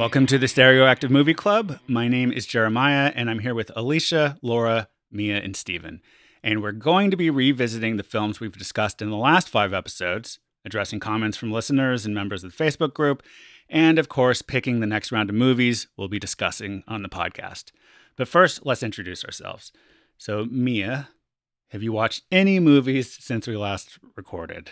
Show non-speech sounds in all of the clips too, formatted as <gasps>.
Welcome to the Stereoactive Movie Club. My name is Jeremiah, and I'm here with Alicia, Laura, Mia, and Steven. And we're going to be revisiting the films we've discussed in the last five episodes, addressing comments from listeners and members of the Facebook group, and of course, picking the next round of movies we'll be discussing on the podcast. But first, let's introduce ourselves. So, Mia, have you watched any movies since we last recorded?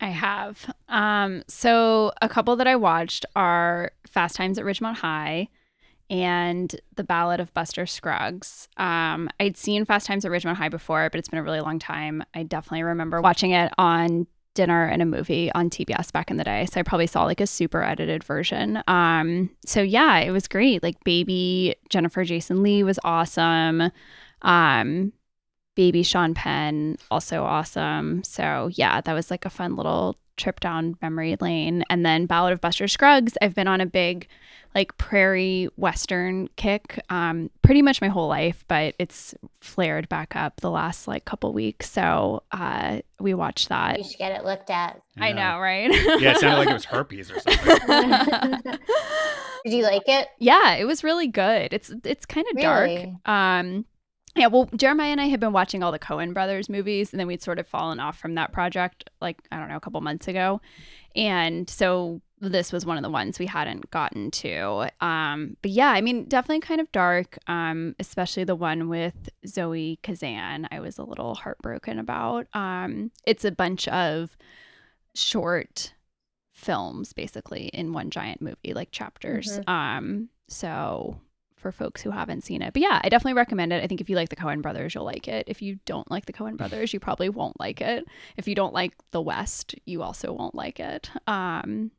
I have. Um, so a couple that I watched are Fast Times at Ridgemont High and The Ballad of Buster Scruggs. Um, I'd seen Fast Times at Ridgemont High before, but it's been a really long time. I definitely remember watching it on dinner and a movie on TBS back in the day. So I probably saw like a super edited version. Um, so yeah, it was great. Like baby Jennifer Jason Lee was awesome. Um, baby Sean Penn, also awesome. So yeah, that was like a fun little trip down memory lane. And then Ballad of Buster Scruggs, I've been on a big like prairie western kick um, pretty much my whole life, but it's flared back up the last like couple weeks. So uh, we watched that. You should get it looked at. I know, right? yeah, it sounded like it was herpes or something. <laughs> <laughs> Did you like it? Yeah, it was really good. It's it's kind of Really? dark. Um yeah, well, Jeremiah and I had been watching all the Coen brothers movies, and then we'd sort of fallen off from that project, like, I don't know, a couple months ago. And so this was one of the ones we hadn't gotten to. Um, but yeah, I mean, definitely kind of dark, um, especially the one with Zoe Kazan. I was a little heartbroken about. Um, it's a bunch of short films, basically, in one giant movie, like chapters. Um, so for folks who haven't seen it. But yeah, I definitely recommend it. I think if you like the Coen brothers, you'll like it. If you don't like the Coen brothers, you probably won't like it. If you don't like the West, you also won't like it. Um,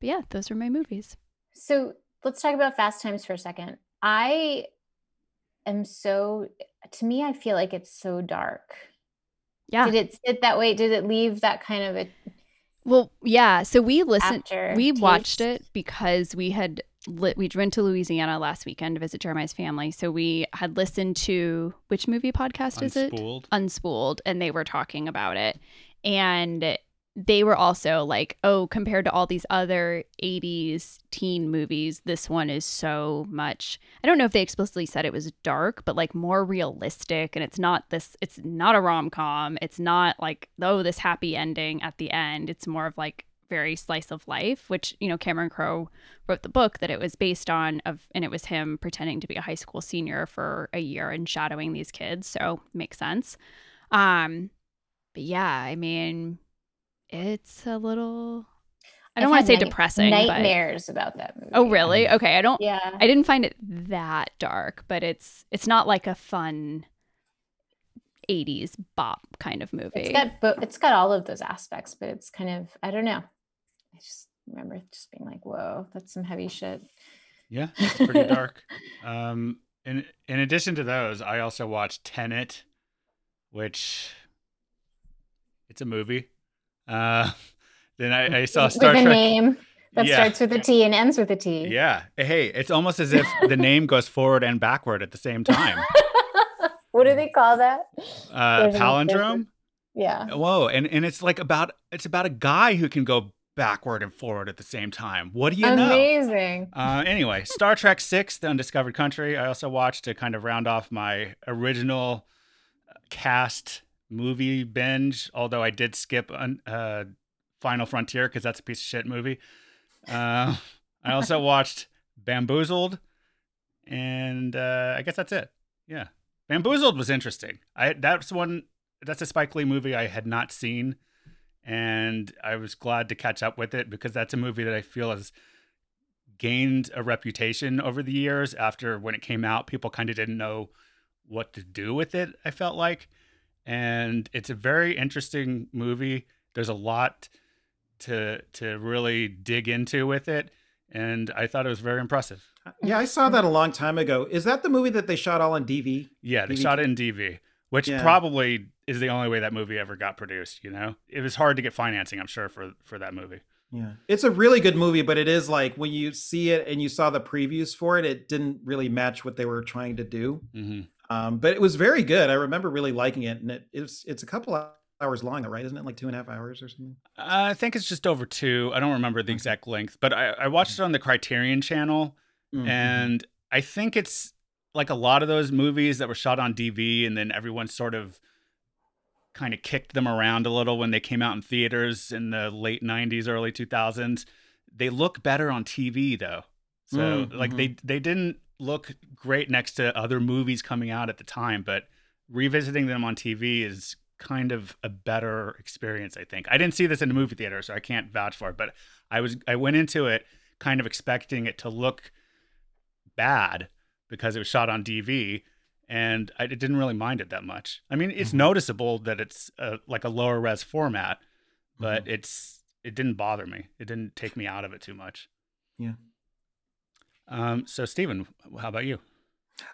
but yeah, those are my movies. So let's talk about Fast Times for a second. I am so, to me, I feel like it's so dark. Yeah. Did it sit that way? Did it leave that kind of a well, yeah. So we listened. after? We watched it because we had lit, we went to Louisiana last weekend to visit Jeremiah's family. So we had listened to which movie podcast is it? Unspooled. Unspooled, and they were talking about it. And they were also like, oh, compared to all these other 80s teen movies, this one is so much. I don't know if they explicitly said it was dark, but like more realistic. And it's not this, it's not a rom com. It's not like, oh, this happy ending at the end. It's more of like, very slice of life which you know cameron crowe wrote the book that it was based on of and it was him pretending to be a high school senior for a year and shadowing these kids so makes sense um but yeah i mean it's a little i don't want to say night- depressing but nightmares about that movie. oh really okay i don't Yeah. i didn't find it that dark but it's it's not like a fun 80s bop kind of movie It's got bo- it's got all of those aspects, but it's kind of I don't know. I just remember just being like, "Whoa, that's some heavy shit." Yeah, <laughs> it's pretty dark. Um, in in addition to those, I also watched Tenet, which it's a movie. Uh, <laughs> then I, I saw with Star a Trek. name that Yeah. starts with a T and ends with a T. Yeah, hey, it's almost as if the name goes forward and backward at the same time. <laughs> what do they call that? Uh, palindrome. Yeah. Whoa, and and it's like about it's about a guy who can go backward and forward at the same time. What do you know? Amazing. Uh, anyway, Star Trek <laughs> Six: The Undiscovered Country. I also watched to kind of round off my original cast movie binge. Although I did skip un, uh, Final Frontier because that's a piece of shit movie. Uh, I also <laughs> watched Bamboozled, and uh, I guess that's it. Yeah, Bamboozled was interesting. I that's one that's a Spike Lee movie I had not seen, and I was glad to catch up with it because that's a movie that I feel has gained a reputation over the years. After when it came out, people kind of didn't know what to do with it. I felt like, and it's a very interesting movie. There's a lot to to really dig into with it, and I thought it was very impressive. Yeah, I saw that a long time ago. Is that the movie that they shot all on DV? Yeah, they DV shot it in DV, which Yeah. probably is the only way that movie ever got produced. You know, it was hard to get financing, I'm sure, for for that movie. Yeah. It's a really good movie, but it is like when you see it and you saw the previews for it, it didn't really match what they were trying to do. hmm Um, but it was very good. I remember really liking it, and it, it's it's a couple hours long, right? Isn't it like two and a half hours or something? I think it's just over two. I don't remember the exact length, but I, I watched it on the Criterion channel, Mhm. and I think it's like a lot of those movies that were shot on DV, and then everyone sort of kind of kicked them around a little when they came out in theaters in the late '90s, early 2000s. They look better on TV though, so Mm, like they they didn't look great next to other movies coming out at the time, but revisiting them on TV is kind of a better experience, I think. I didn't see this in the movie theater, so I can't vouch for it, but I was I went into it kind of expecting it to look bad because it was shot on DV and I didn't really mind it that much. I mean, it's Mhm. noticeable that it's a, like a lower res format, but Mhm. it's it didn't bother me. It didn't take me out of it too much. Yeah. Um so Steven, how about you?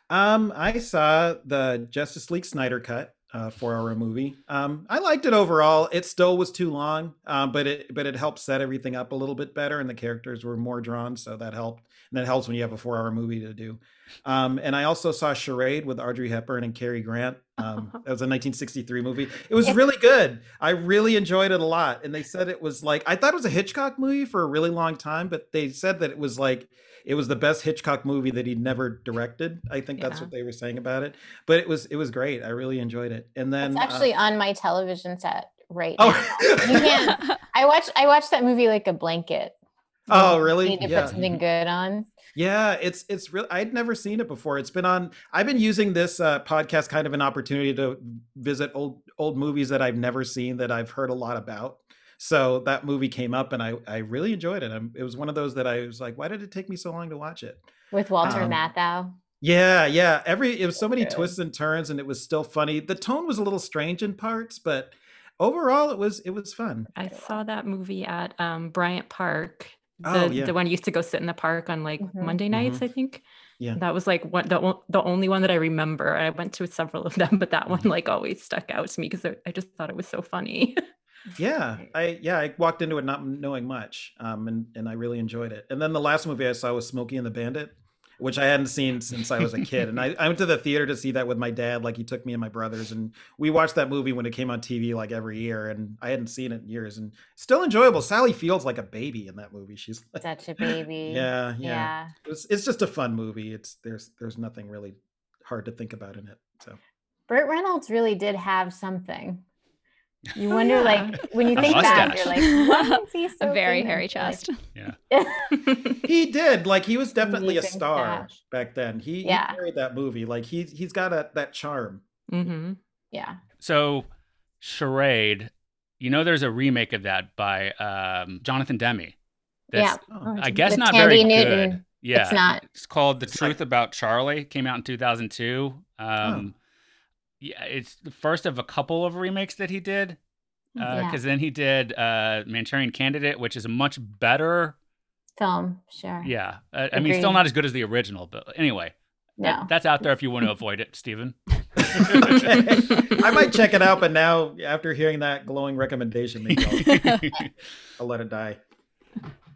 Um, I saw the Justice League Snyder cut, uh, four-hour movie. Um, I liked it overall. It still was too long, um, but it but it helped set everything up a little bit better, and the characters were more drawn, so that helped. And that helps when you have a four-hour movie to do. Um, and I also saw Charade with Audrey Hepburn and Cary Grant. Um, <laughs> that was a 1963 movie. It was really good. I really enjoyed it a lot. And they said it was like I thought it was a Hitchcock movie for a really long time, but they said that it was like it was the best Hitchcock movie that he'd never directed. I think that's what they were saying about it. But it was it was great. I really enjoyed it. And then It's uh, actually on my television set right Oh. now. You can't. <laughs> I watched. I watched that movie like a blanket. Oh, really? Need to Yeah. put something good on. Yeah, it's it's real. I'd never seen it before. It's been on. I've been using this uh, podcast kind of an opportunity to visit old old movies that I've never seen that I've heard a lot about. So that movie came up, and I I really enjoyed it. I'm, it was one of those that I was like, why did it take me so long to watch it? with Walter Um, Matthau. Yeah, yeah. Every it was so many Good. twists and turns, and it was still funny. The tone was a little strange in parts, but overall, it was it was fun. I saw that movie at um, Bryant Park. The, Oh, yeah. the one I used to go sit in the park on like Mhm. Monday nights, I think. Yeah. That was like one the, the only one that I remember. I went to several of them, but that one like always stuck out to me because I, I just thought it was so funny. <laughs> Yeah, I yeah I walked into it not knowing much, um, and and I really enjoyed it. And then the last movie I saw was Smokey and the Bandit, which I hadn't seen since I was a kid. And I, I went to the theater to see that with my dad. Like he took me and my brothers, and we watched that movie when it came on TV like every year. And I hadn't seen it in years, and still enjoyable. Sally Field's like a baby in that movie. She's <laughs> like, Such a baby. yeah, yeah. Yeah. It's it's just a fun movie. It's there's there's nothing really hard to think about in it. So Burt Reynolds really did have something. You wonder, Yeah. like, when you A think back, you're like, why is he <laughs> so a very famous? hairy Like, yeah, <laughs> he did like he was definitely a star stash. back then. He, Yeah. he carried that movie. Like he he's got a, that charm. Mm-hmm. yeah. So, Charade, you know, there's a remake of that by um, Jonathan Demme. Yeah. Oh, I guess With not very Thandie good. Newton. Yeah, It's not. It's called "The It's Truth like- About Charlie." Came out in 2002. Um, Yeah, it's the first of a couple of remakes that he did. Yeah. Because then he did uh, Manchurian Candidate, which is a much better. Film, sure. Yeah, uh, I mean, still not as good as the original, but anyway, that- No. that's out there if you want to avoid it, Steven. okay. <laughs> I might check it out, but now after hearing that glowing recommendation, I'll, <laughs> I'll let it die.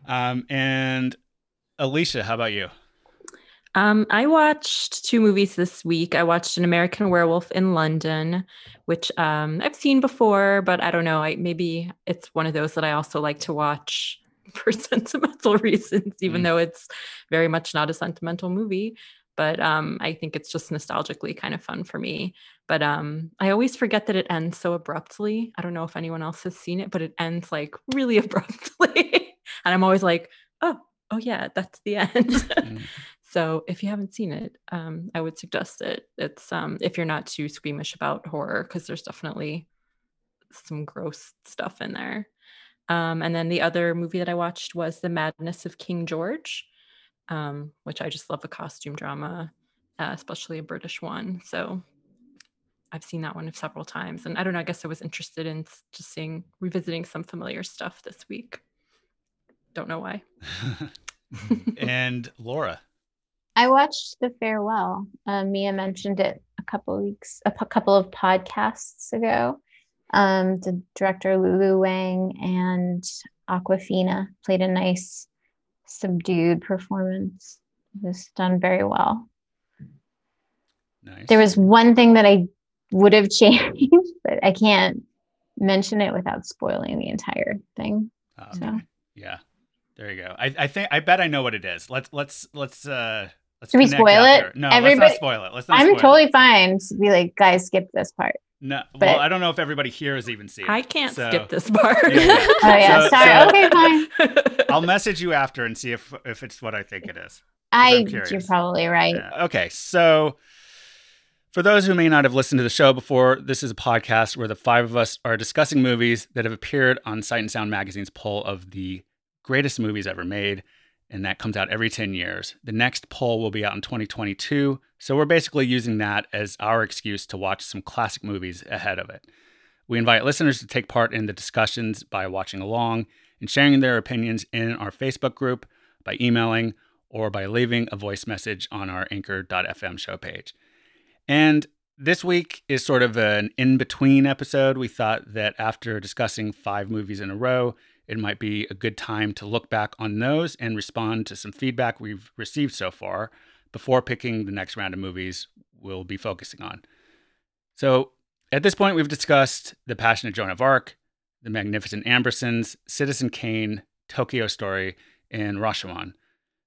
um, and Alicia, how about you? Um, I watched two movies this week. I watched An American Werewolf in London, which um, I've seen before, but I don't know. I maybe it's one of those that I also like to watch <laughs> for <laughs> sentimental reasons, even Mm. though it's very much not a sentimental movie. But um, I think it's just nostalgically kind of fun for me. But um, I always forget that it ends so abruptly. I don't know if anyone else has seen it, but it ends like <laughs> really abruptly, and I'm always like, oh, oh yeah, that's the end. Mm. So if you haven't seen it, um, I would suggest it. It's um, if you're not too squeamish about horror, because there's definitely some gross stuff in there. Um, and then the other movie that I watched was The Madness of King George, um, which I just love a costume drama, uh, especially a British one. So I've seen that one several times, and I don't know. I guess I was interested in just seeing revisiting some familiar stuff this week. Don't know why. <laughs> and Laura. I watched The Farewell. Uh, Mia mentioned it a couple weeks, a p- couple of podcasts ago. Um, the director Lulu Wang and Awkwafina played a nice, subdued performance. It was done very well. Nice. There was one thing that I would have <laughs> changed, but I can't mention it without spoiling the entire thing. Oh, So- Yeah. There you go. I, I think I bet I know what it is. Let's let's let's uh let's Should we spoil it? after. No, let's Everybody- not spoil it. Let's not I'm spoil totally it. fine to be like, guys, skip this part. No, but- well, I don't know if everybody here has even seen it. I can't so skip this part. Yeah, yeah. <laughs> Oh yeah, So- sorry. so- okay, fine. <laughs> I'll message you after and see if if it's what I think it is. I I'm you're probably right. Yeah. Okay, so for those who may not have listened to the show before, this is a podcast where the five of us are discussing movies that have appeared on Sight and Sound magazine's poll of the greatest movies ever made, and that comes out every 10 years. The next poll will be out in 2022, so we're basically using that as our excuse to watch some classic movies ahead of it. We invite listeners to take part in the discussions by watching along and sharing their opinions in our Facebook group, by emailing, or by leaving a voice message on our anchor.fm show page. And this week is sort of an in between episode. We thought that after discussing five movies in a row, it might be a good time to look back on those and respond to some feedback we've received so far before picking the next round of movies we'll be focusing on. So, at this point, we've discussed The Passion of Joan of Arc, The Magnificent Ambersons, Citizen Kane, Tokyo Story, and Rashomon.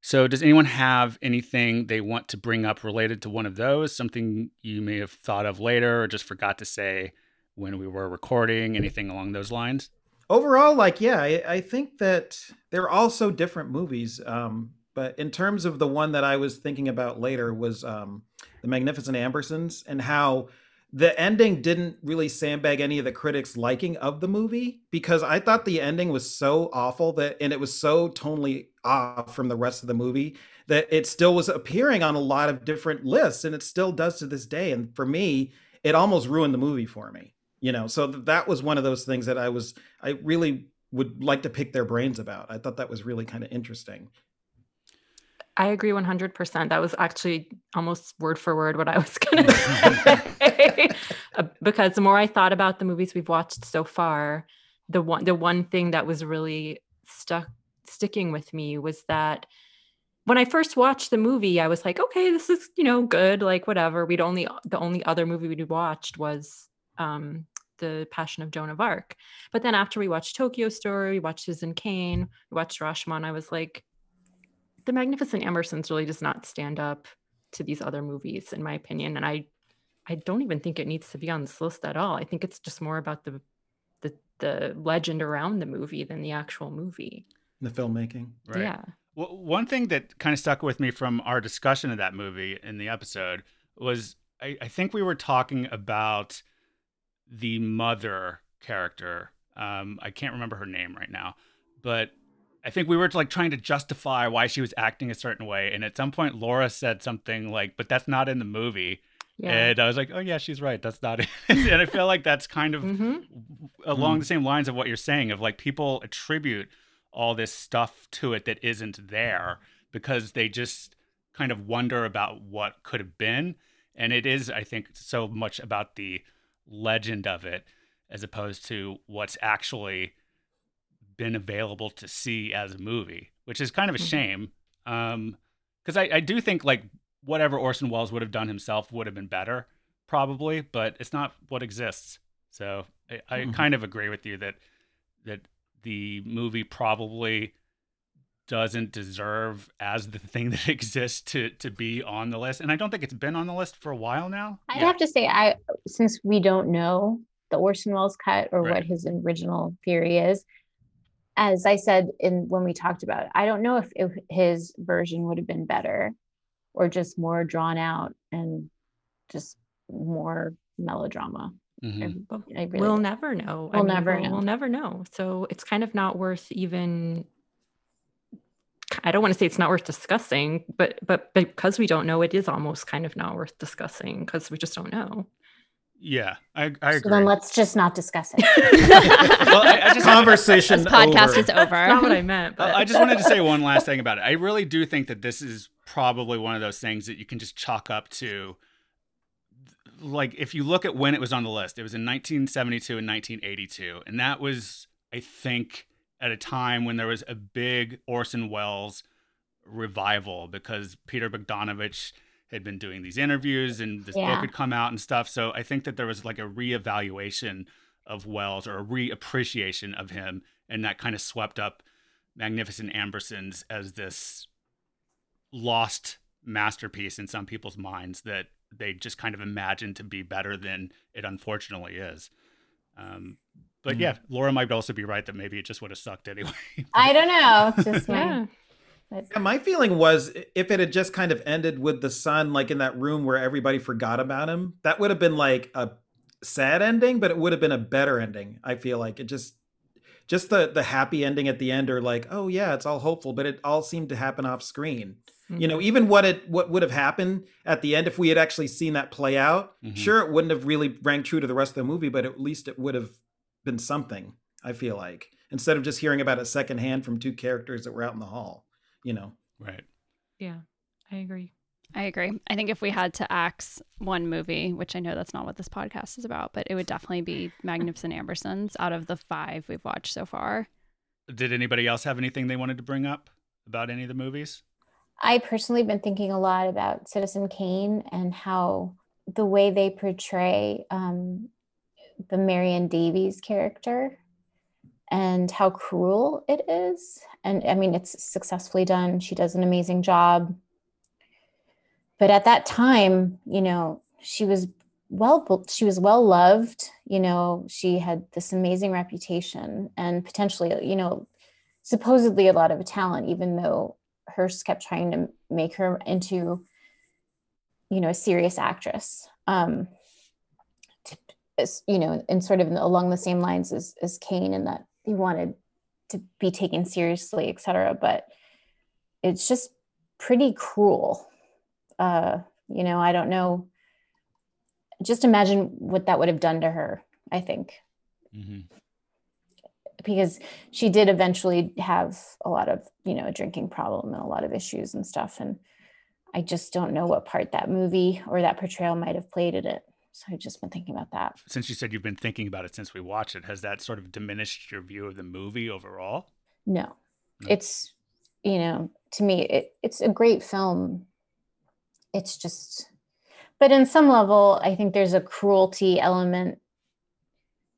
So, does anyone have anything they want to bring up related to one of those? Something you may have thought of later or just forgot to say when we were recording? Anything along those lines? Overall like yeah I, I think that they're all so different movies um but in terms of the one that i was thinking about later was um the magnificent ambersons and how the ending didn't really sandbag any of the critics liking of the movie because i thought the ending was so awful that and it was so tonally off from the rest of the movie that it still was appearing on a lot of different lists and it still does to this day. And for me it almost ruined the movie for me you know so th- that was one of those things that i was i really would like to pick their brains about i thought that was really kind of interesting I agree 100%. That was actually almost word for word what I was <laughs> going to say. Uh, because the more I thought about the movies we've watched so far, the one the one thing that was really stuck sticking with me was that when I first watched the movie, I was like, okay, this is, you know, good, like whatever. We'd only the only other movie we'd watched was um the Passion of Joan of Arc. But then after we watched Tokyo Story, we watched Citizen Kane, we watched Rashomon, I was like, the Magnificent Ambersons really does not stand up to these other movies, in my opinion. And I, I don't even think it needs to be on this list at all. I think it's just more about the, the, the legend around the movie than the actual movie. the filmmaking Right. Yeah. Well, one thing that kind of stuck with me from our discussion of that movie in the episode was I, I think we were talking about the mother character. Um, I can't remember her name right now, but I think we were like trying to justify why she was acting a certain way. And at some point, Laura said something like, "But that's not in the movie." Yeah. And I was like, "Oh yeah, she's right. That's not <laughs> it." and I feel like that's kind of hmm along the same lines of what you're saying of like people attribute all this stuff to it that isn't there because they just kind of wonder about what could have been and it is i think so much about the legend of it as opposed to what's actually been available to see as a movie which is kind of a Mhm. shame um because I, I do think like whatever orson welles would have done himself would have been better probably but it's not what exists so I, I Mhm. kind of agree with you that that the movie probably doesn't deserve as the thing that <laughs> exists to to be on the list. And I don't think it's been on the list for a while now. I'd have to say, I since we don't know the Orson Welles cut or Right. what his original theory is, as I said in when we talked about it, I don't know if, if his version would have been better or just more drawn out and just more melodrama. Mhm. I, But I really we'll never know. We'll never we'll, know. We'll never know. So it's kind of not worth even. I don't want to say it's not worth discussing, but but because we don't know, it is almost kind of not worth discussing because we just don't know. Yeah, I, I so agree. then let's just not discuss it. <laughs> well, I, I just conversation This podcast over. is over. That's not what I meant. But I I just wanted to say one last thing about it. I really do think that this is probably one of those things that you can just chalk up to. Like, if you look at when it was on the list, it was in 1972 and 1982. And that was, I think, at a time when there was a big Orson Welles revival because Peter Bogdanovich had been doing these interviews and this Yeah. book had come out and stuff. So I think that there was like a reevaluation of Welles or a reappreciation of him, and that kind of swept up Magnificent Ambersons as this lost masterpiece in some people's minds that they just kind of imagined to be better than it unfortunately is. Um, but Mm. yeah, Laura might also be right that maybe it just would have sucked anyway. <laughs> I don't know. Just my. Yeah. but- Yeah, my feeling was if it had just kind of ended with the son like in that room where everybody forgot about him, that would have been like a sad ending, but it would have been a better ending. I feel like it just just the the happy ending at the end or like, oh yeah, it's all hopeful, but it all seemed to happen off screen. You know, even what it what would have happened at the end if we had actually seen that play out, Mhm. sure it wouldn't have really rang true to the rest of the movie, but at least it would have been something, I feel like. Instead of just hearing about it secondhand from two characters that were out in the hall, you know. right. Yeah, I agree. I agree. I think if we had to axe one movie, which I know that's not what this podcast is about, but it would definitely be Magnificent Ambersons out of the five we've watched so far. Did anybody else have anything they wanted to bring up about any of the movies? I personally have been thinking a lot about Citizen Kane and how the way they portray um, the Marion Davies character and how cruel it is. And I mean, it's successfully done. She does an amazing job. But at that time, you know, she was well she was well loved you know she had this amazing reputation and potentially you know supposedly a lot of talent even though Hearst kept trying to make her into, you know, a serious actress. Um, as, you know, and sort of along the same lines as, as Kane, and that he wanted to be taken seriously, et cetera. But it's just pretty cruel. Uh, you know, I don't know. Just imagine what that would have done to her, I think Mm-hmm. because she did eventually have a lot of you know a drinking problem and a lot of issues and stuff and i just don't know what part that movie or that portrayal might have played in it so i've just been thinking about that Since you said you've been thinking about it since we watched it, has that sort of diminished your view of the movie overall? no No. it's you know to me it, it's a great film it's just but in some level i think there's a cruelty element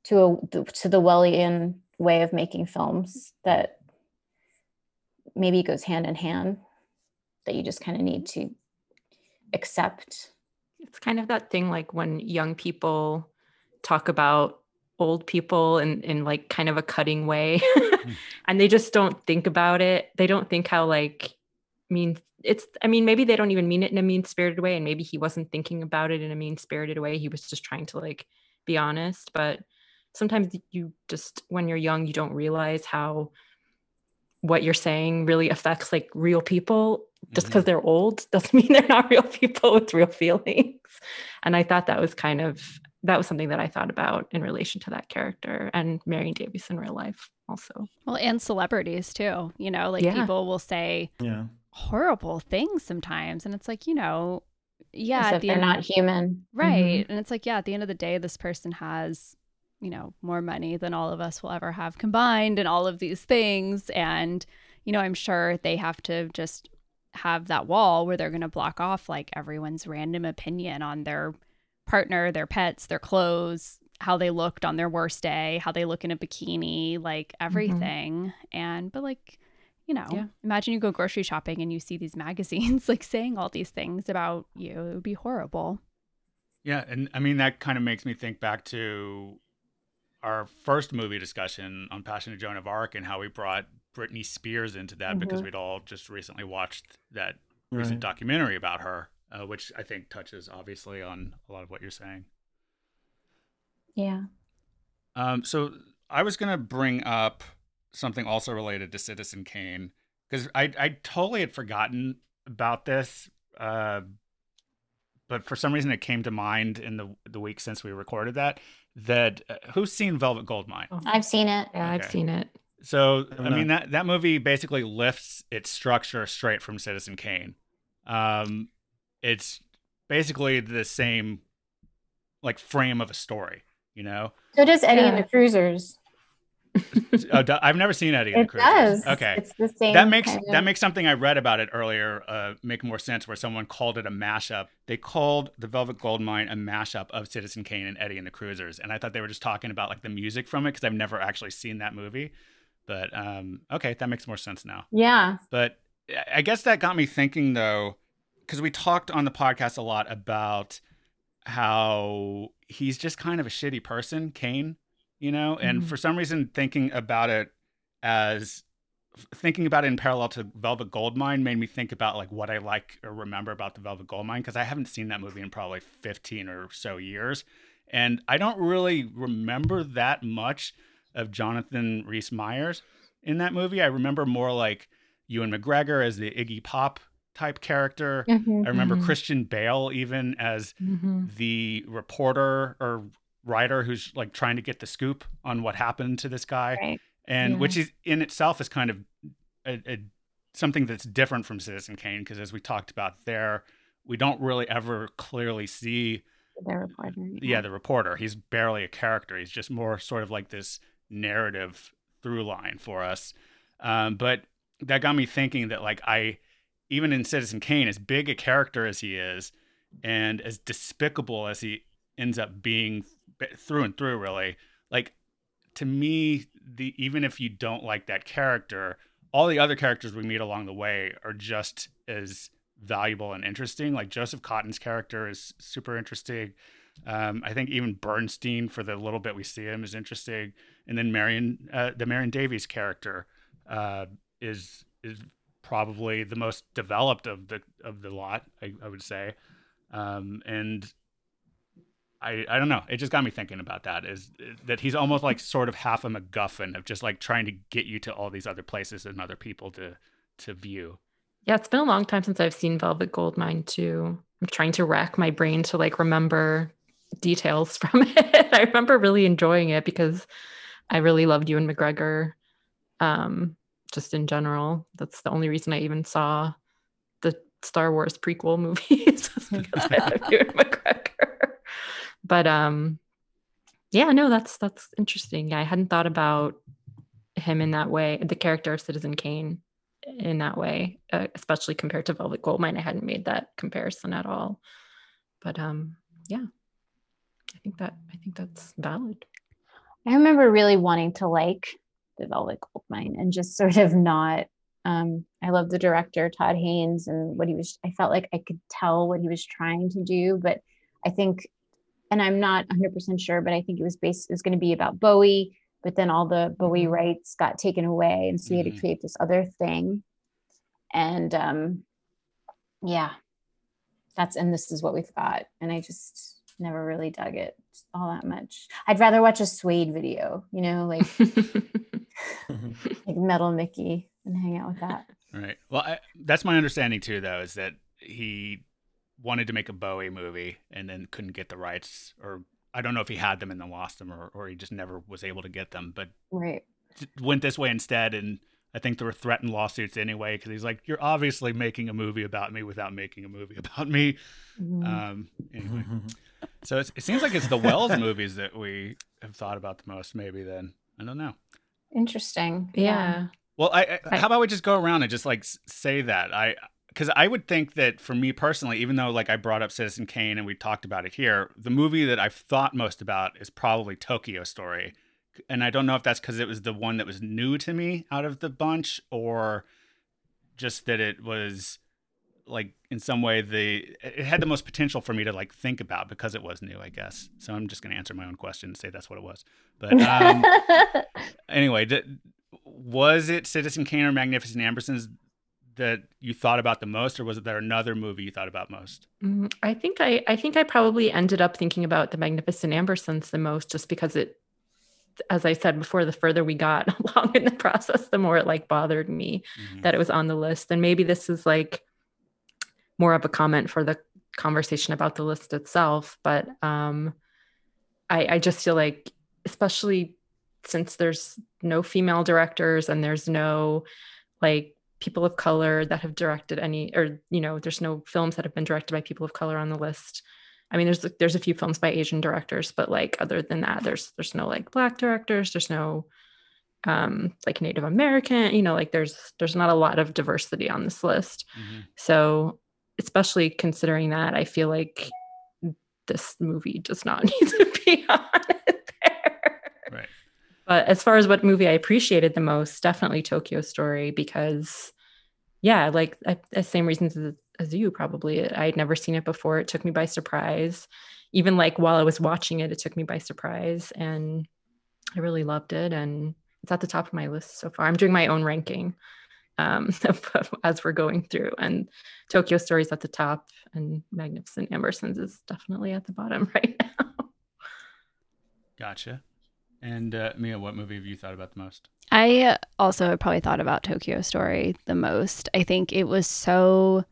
to a to the wellian way of making films that maybe goes hand in hand that you just kind of need to accept It's kind of that thing like when young people talk about old people in, in like kind of a cutting way <laughs> hmm. and they just don't think about it. They don't think how like mean it's I mean maybe they don't even mean it in a mean spirited way and maybe he wasn't thinking about it in a mean spirited way. He was just trying to like be honest, but sometimes you just when you're young you don't realize how what you're saying really affects like real people just mm-hmm. because they're old <laughs> doesn't mean they're not real people with real feelings and i thought that was kind of that was something that i thought about in relation to that character and marion davies in real life also Well, and celebrities too. You know, like Yeah. people will say Yeah. horrible things sometimes, and it's like, you know, yeah, as the they're end, not human right? Mm-hmm. And it's like, yeah, at the end of the day, this person has, you know, more money than all of us will ever have combined, and all of these things, and you know, I'm sure they have to just have that wall where they're going to block off like everyone's random opinion on their partner, their pets, their clothes, how they looked on their worst day, how they look in a bikini, like mm-hmm. everything. And but like, you know, Yeah. imagine you go grocery shopping and you see these <laughs> magazines like saying all these things about you. It would be horrible. Yeah, and I mean that kind of makes me think back to our first movie discussion on Passion of Joan of Arc and how we brought Britney Spears into that because Mhm. we'd all just recently watched that recent Right. documentary about her, uh, which I think touches obviously on a lot of what you're saying. yeah Um, so I was gonna bring up something also related to Citizen Kane because I I totally had forgotten about this, uh, but for some reason it came to mind in the the week since we recorded that. That uh, who's seen Velvet Goldmine? i've seen it yeah i've seen it So I'm I mean not- that that movie basically lifts its structure straight from Citizen Kane. Um, it's basically the same like frame of a story, you know. so does eddie and the cruisers <laughs> oh, do- I've never seen Eddie and the Cruisers. does. Okay. It's the same. that makes kind that makes something I read about it earlier uh, make more sense. Where someone called it a mashup. They called the Velvet Goldmine a mashup of Citizen Kane and Eddie and the Cruisers, and I thought they were just talking about like the music from it because I've never actually seen that movie. But um, okay, that makes more sense now. Yeah. But I- guess that got me thinking though, because we talked on the podcast a lot about how he's just kind of a shitty person, Kane, you know, and Mhm. for some reason thinking about it as thinking about it in parallel to Velvet Goldmine made me think about like what I like or remember about the Velvet Goldmine because I haven't seen that movie in probably 15 or so years. And I don't really remember that much of Jonathan Rhys Meyers in that movie. I remember more like Ewan McGregor as the Iggy Pop type character. Mhm. I remember Mhm. Christian Bale even as Mhm. the reporter or writer who's like trying to get the scoop on what happened to this guy Right. and Yeah. which is in itself is kind of a, a, something that's different from Citizen Kane because as we talked about there, we don't really ever clearly see The reporter. yeah the reporter. He's barely a character. He's just more sort of like this narrative through line for us. Um, but that got me thinking that like I even in Citizen Kane, as big a character as he is, and as despicable as he ends up being through and through, really, like to me, the even if you don't like that character, all the other characters we meet along the way are just as valuable and interesting. Like Joseph Cotten's character is super interesting. Um, I think even Bernstein, for the little bit we see him, is interesting. And then Marion, uh, the Marion Davies character, uh, is is probably the most developed of the of the lot. I, I would say, um, and I I don't know. It just got me thinking about that. Is that he's almost like sort of half a MacGuffin of just like trying to get you to all these other places and other people to to view. Yeah, it's been a long time since I've seen Velvet Goldmine too. I'm trying to rack my brain to like remember details <laughs> from it. I remember really enjoying it because I really loved Ewan McGregor. Um, just in general. That's the only reason I even saw the Star Wars prequel movies <laughs> because I love Ewan <laughs> McGregor. But um yeah, no, that's that's interesting. Yeah, I hadn't thought about him in that way, the character of Citizen Kane in that way, uh, especially compared to Velvet Goldmine. I hadn't made that comparison at all. But um, yeah, I think that I think that's valid. I remember really wanting to like the Velvet Goldmine and just <laughs> sort of not. Um, I love the director Todd Haynes and what he was. I felt like I could tell what he was trying to do, but I think, and I'm not 100 percent sure, but I think it was based. It was going to be about Bowie, but then all the Bowie Mhm. rights got taken away, and so he had to create this other thing. And um, yeah, that's and this is what we've got, and I just never really dug it all that much. I'd rather watch a Suede video, you know, like <laughs> like Metal Mickey, and hang out with that. Right. Well, I, that's my understanding too, though, is that he wanted to make a Bowie movie and then couldn't get the rights, or I don't know if he had them and then lost them, or, or he just never was able to get them, but Right. went this way instead. And I think there were threatened lawsuits anyway because he's like, "You're obviously making a movie about me without making a movie <laughs> about me." Mhm. Um, anyway, so it's, it seems like it's the Welles movies that we have thought about the most. Maybe then I don't know. Interesting. yeah. Well, I, I, I- how about we just go around and just like say that I because I would think that for me personally, even though like I brought up Citizen Kane and we talked about it here, the movie that I've thought most about is probably Tokyo Story, and I don't know if that's because it was the one that was new to me out of the bunch, or just that it was like in some way the it had the most potential for me to like think about because it was new, I guess. So I'm just gonna answer my own question and say that's what it was. But um, <laughs> anyway, was it Citizen Kane or Magnificent Ambersons that you thought about the most, or was it there another movie you thought about most? Mm, I think I I think I probably ended up thinking about the Magnificent Ambersons the most just because it as I said before, the further we got <laughs> along in the process, the more it like bothered me Mhm. that it was on the list. And maybe this is like more of a comment for the conversation about the list itself. But um I, I just feel like, especially since there's no female directors and there's no like people of color that have directed any or you know there's no films that have been directed by people of color on the list i mean there's there's a few films by asian directors but like other than that there's there's no like black directors there's no um, like Native American. You know, like there's there's not a lot of diversity on this list. Mhm. So, especially considering that, I feel like this movie does not <laughs> need to be on it there. Right. But as far as what movie I appreciated the most, definitely Tokyo Story because, yeah, like I, the same reasons as, as you probably. I had never seen it before. It took me by surprise. Even like while I was watching it, it took me by surprise, and I really loved it. And it's at the top of my list so far. I'm doing my own ranking um, <laughs> as we're going through, and Tokyo Story's at the top, and Magnificent Ambersons is definitely at the bottom <laughs> right now. Gotcha. And uh, Mia, what movie have you thought about the most? I also probably thought about Tokyo Story the most. I think it was so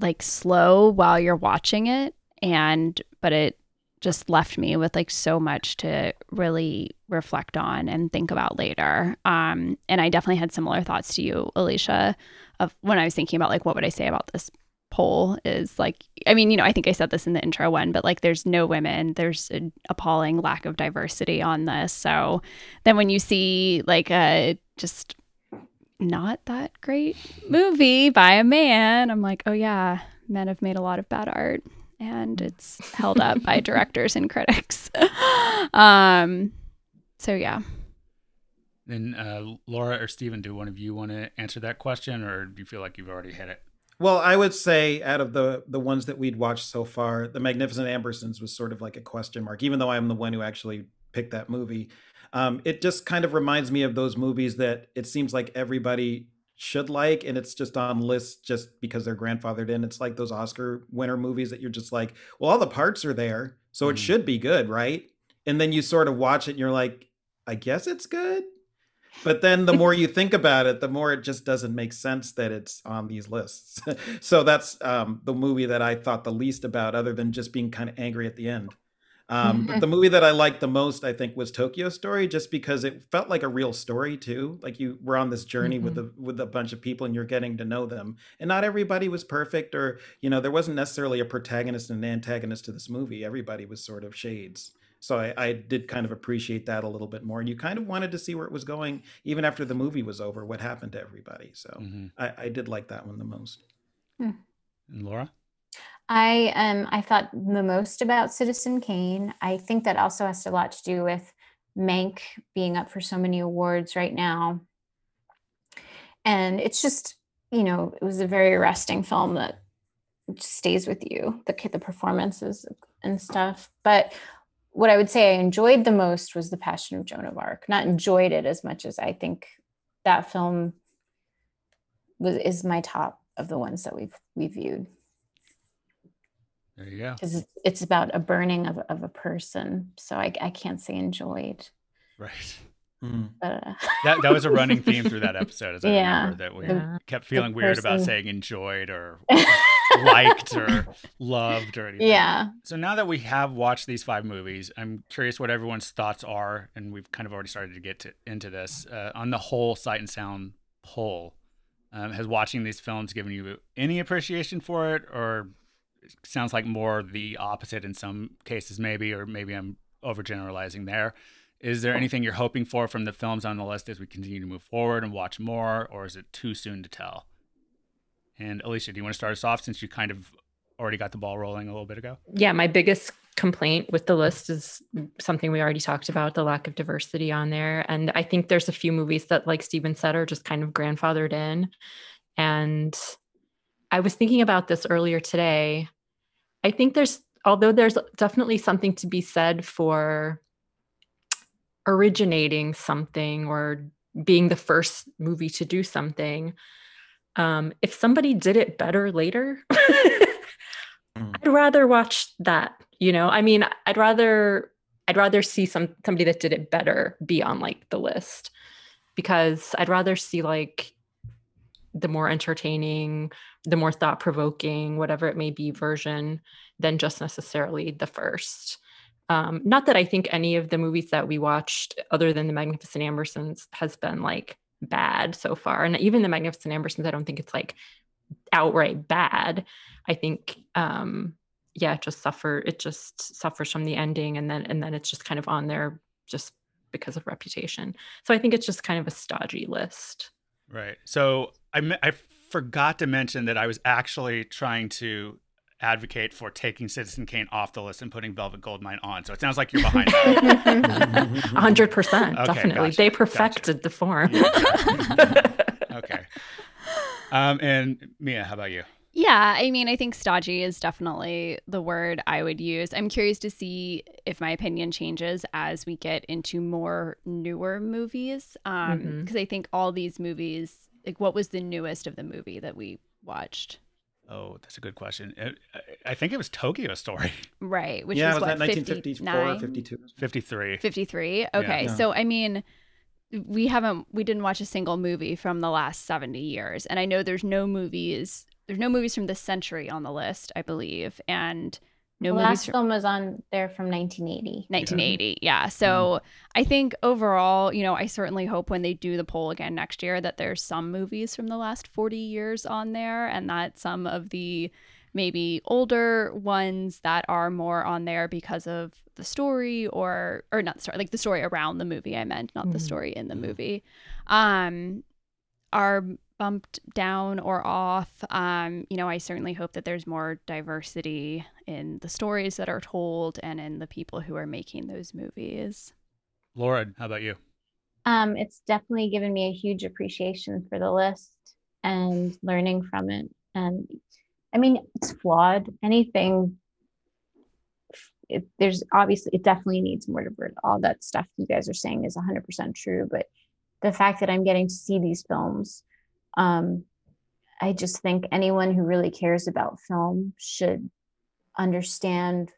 like slow while you're watching it and but it just left me with like so much to really reflect on and think about later. Um and I definitely had similar thoughts to you, Alicia, of when I was thinking about like what would I say about this poll is like I mean, you know, I think I said this in the intro one, but like there's no women, there's an appalling lack of diversity on this. So then when you see like a just not that great movie by a man, I'm like, oh yeah, men have made a lot of bad art and it's held up by <laughs> directors and critics. <laughs> um so yeah. Then uh, Laura or Steven, do one of you want to answer that question, or do you feel like you've already hit it? Well, I would say out of the the ones that we'd watched so far, The Magnificent Ambersons was sort of like a question mark, even though I'm the one who actually picked that movie. Um, it just kind of reminds me of those movies that it seems like everybody should like, and it's just on lists just because they're grandfathered in. It's like those Oscar winner movies that you're just like, well, all the parts are there, so it Mhm. should be good, right? And then you sort of watch it and you're like, I guess it's good. But then the more you think about it, the more it just doesn't make sense that it's on these lists. <laughs> so that's um, the movie that I thought the least about, other than just being kind of angry at the end. Um, but the movie that I liked the most, I think, was Tokyo Story, just because it felt like a real story too. Like you were on this journey with a with a bunch of people, and you're getting to know them. And not everybody was perfect, or you know, there wasn't necessarily a protagonist and an antagonist to this movie. Everybody was sort of shades. So I, I did kind of appreciate that a little bit more. And you kind of wanted to see where it was going, even after the movie was over. What happened to everybody? So hmm I, I did like that one the most. And Laura? I um I thought the most about Citizen Kane. I think that also has a lot to do with Mank being up for so many awards right now. And it's just, you know, it was a very arresting film that stays with you, the the performances and stuff. But what I would say I enjoyed the most was The Passion of Joan of Arc. Not enjoyed it as much as I think that film was is my top of the ones that we've we viewed There you go. because it's about a burning of, of a person. So I, I can't say enjoyed. Right. Mm. But, uh, That that was a running <laughs> theme through that episode, as I Yeah. remember, that we Yeah. kept feeling weird about saying enjoyed or <laughs> liked or loved or anything. yeah. So now that we have watched these five movies, I'm curious what everyone's thoughts are, and we've kind of already started to get to, into this uh, on the whole Sight and Sound poll. Um, has watching these films given you any appreciation for it, or it sounds like more the opposite in some cases, maybe, or maybe I'm overgeneralizing there. Is there oh. anything you're hoping for from the films on the list as we continue to move forward and watch more, or is it too soon to tell? And Alicia, do you want to start us off since you kind of already got the ball rolling a little bit ago? yeah, my biggest complaint with the list is something we already talked about the lack of diversity on there. And I think there's a few movies that, like Steven said, are just kind of grandfathered in. And I was thinking about this earlier today. I think there's, although there's definitely something to be said for originating something or being the first movie to do something. Um, if somebody did it better later, Mm. <laughs> I'd rather watch that. You know, I mean, I'd rather I'd rather see some somebody that did it better be on like the list because I'd rather see like the more entertaining, the more thought provoking, whatever it may be version than just necessarily the first. Um, not that I think any of the movies that we watched, other than the Magnificent Ambersons, has been like bad so far. And even the Magnificent Ambersons, I don't think it's like outright bad. I think um yeah, it just suffer it just suffers from the ending and then and then it's just kind of on there just because of reputation. So I think it's just kind of a stodgy list. Right. So I I forgot to mention that I was actually trying to advocate for taking Citizen Kane off the list and putting Velvet Goldmine on. So it sounds like you're behind <laughs> hundred percent, Okay, definitely. gotcha, they gotcha. perfected the form. <laughs> okay. Um, and Mia, how about you? Yeah, I mean, I think stodgy is definitely the word I would use. I'm curious to see if my opinion changes as we get into more newer movies. Um, Mhm. because I think all these movies, like, what was the newest of the movie that we watched? Oh, that's a good question. It, I, I think it was Tokyo Story, <laughs> Right, which yeah, was was what that 1954 52? 53. 53 okay Yeah. so i mean we haven't we didn't watch a single movie from the last 70 years and i know there's no movies there's no movies from this century on the list i believe and no the last from film was on there from 1980. 1980 yeah so i think overall you know i certainly hope when they do the poll again next year that there's some movies from the last 40 years on there and that some of the maybe older ones that are more on there because of the story or or not the story like the story around the movie i meant not the Mhm. story in the Mhm. movie um are bumped down or off um you know i certainly hope that there's more diversity in the stories that are told and in the people who are making those movies Laura, how about you? Um, it's definitely given me a huge appreciation for the list and learning from it. And I mean, it's flawed. Anything, it, there's obviously, it definitely needs more diversity. All that stuff you guys are saying is 100% true. But the fact that I'm getting to see these films, um, I just think anyone who really cares about film should understand,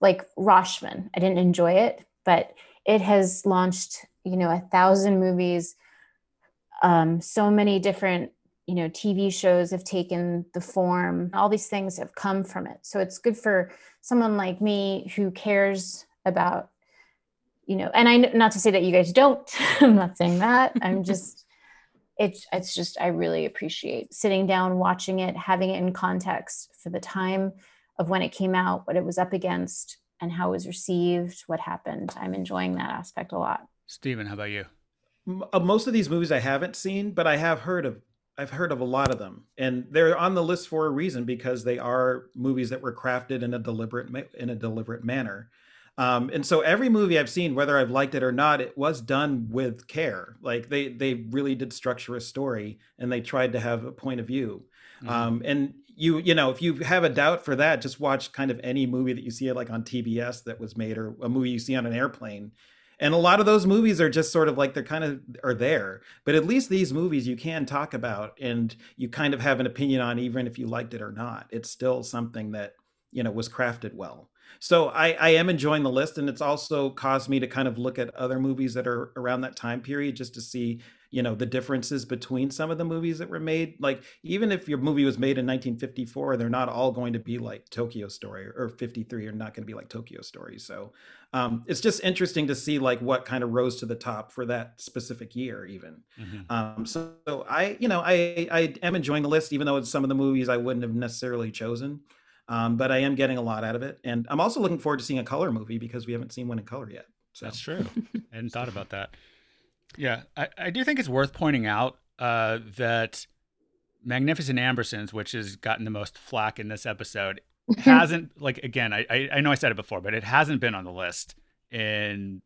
like Rashomon. I didn't enjoy it, but it has launched you know a thousand movies. Um, so many different you know tv shows have taken the form. All these things have come from it. So it's good for someone like me who cares about you know and i not to say that you guys don't <laughs> i'm not saying that. I'm <laughs> just it's it's just i really appreciate sitting down watching it having it in context for the time of when it came out what it was up against and how it was received what happened i'm enjoying that aspect a lot Steven, how about you? Uh, most of these movies I haven't seen, but I have heard of. I've heard of a lot of them, and they're on the list for a reason because they are movies that were crafted in a deliberate in a deliberate manner. Um, and so every movie I've seen, whether I've liked it or not, it was done with care. Like they they really did structure a story, and they tried to have a point of view. Mhm. Um, and you you know if you have a doubt for that, just watch kind of any movie that you see like on TBS that was made, or a movie you see on an airplane and a lot of those movies are just sort of like they're kind of are there but at least these movies you can talk about and you kind of have an opinion on even if you liked it or not it's still something that you know was crafted well so i i am enjoying the list and it's also caused me to kind of look at other movies that are around that time period just to see you know the differences between some of the movies that were made. Like even if your movie was made in 1954 they're not all going to be like tokyo story or 53 are not going to be like tokyo story. So um, it's just interesting to see like what kind of rose to the top for that specific year even. Mhm. um, so, so i you know i i am enjoying the list even though it's some of the movies i wouldn't have necessarily chosen um, but i am getting a lot out of it and i'm also looking forward to seeing a color movie because we haven't seen one in color yet so That's true. I <laughs> hadn't thought about that. Yeah, I, I do think it's worth pointing out uh, that Magnificent Ambersons, which has gotten the most flack in this episode, <laughs> hasn't like again. I, I I know I said it before, but it hasn't been on the list in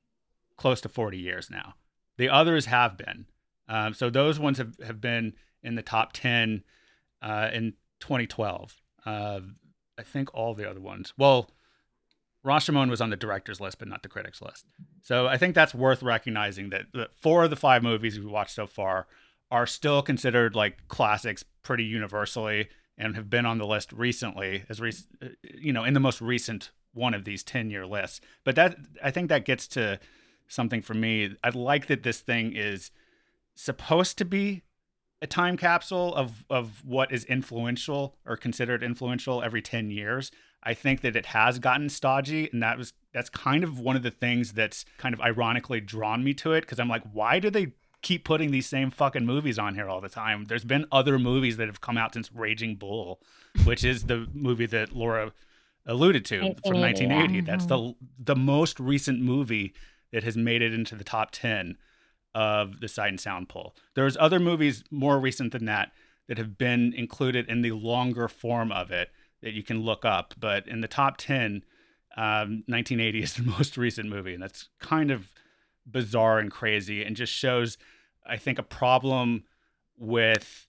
close to forty years now. The others have been. Um, so those ones have, have been in the top ten uh, in 2012. Uh, I think all the other ones. Well, Rashomon was on the director's list, but not the critics list. So I think that's worth recognizing that the four of the five movies we watched so far are still considered like classics pretty universally and have been on the list recently as uh, you know in the most recent one of these 10 year lists but that i think that gets to something for me i like that this thing is supposed to be a time capsule of of what is influential or considered influential every 10 years. I think that it has gotten stodgy and that was that's kind of one of the things that's kind of ironically drawn me to it because i'm like why do they keep putting these same fucking movies on here all the time? There's been other movies that have come out since raging bull which is the movie that laura alluded to from 1980, yeah. that's uh-huh. the the most recent movie that has made it into the top 10 of the Sight and Sound poll. There's other movies more recent than that that have been included in the longer form of it that you can look up. But in the top 10, um, 1980 is the <laughs> most recent movie. And that's kind of bizarre and crazy and just shows, I think, a problem with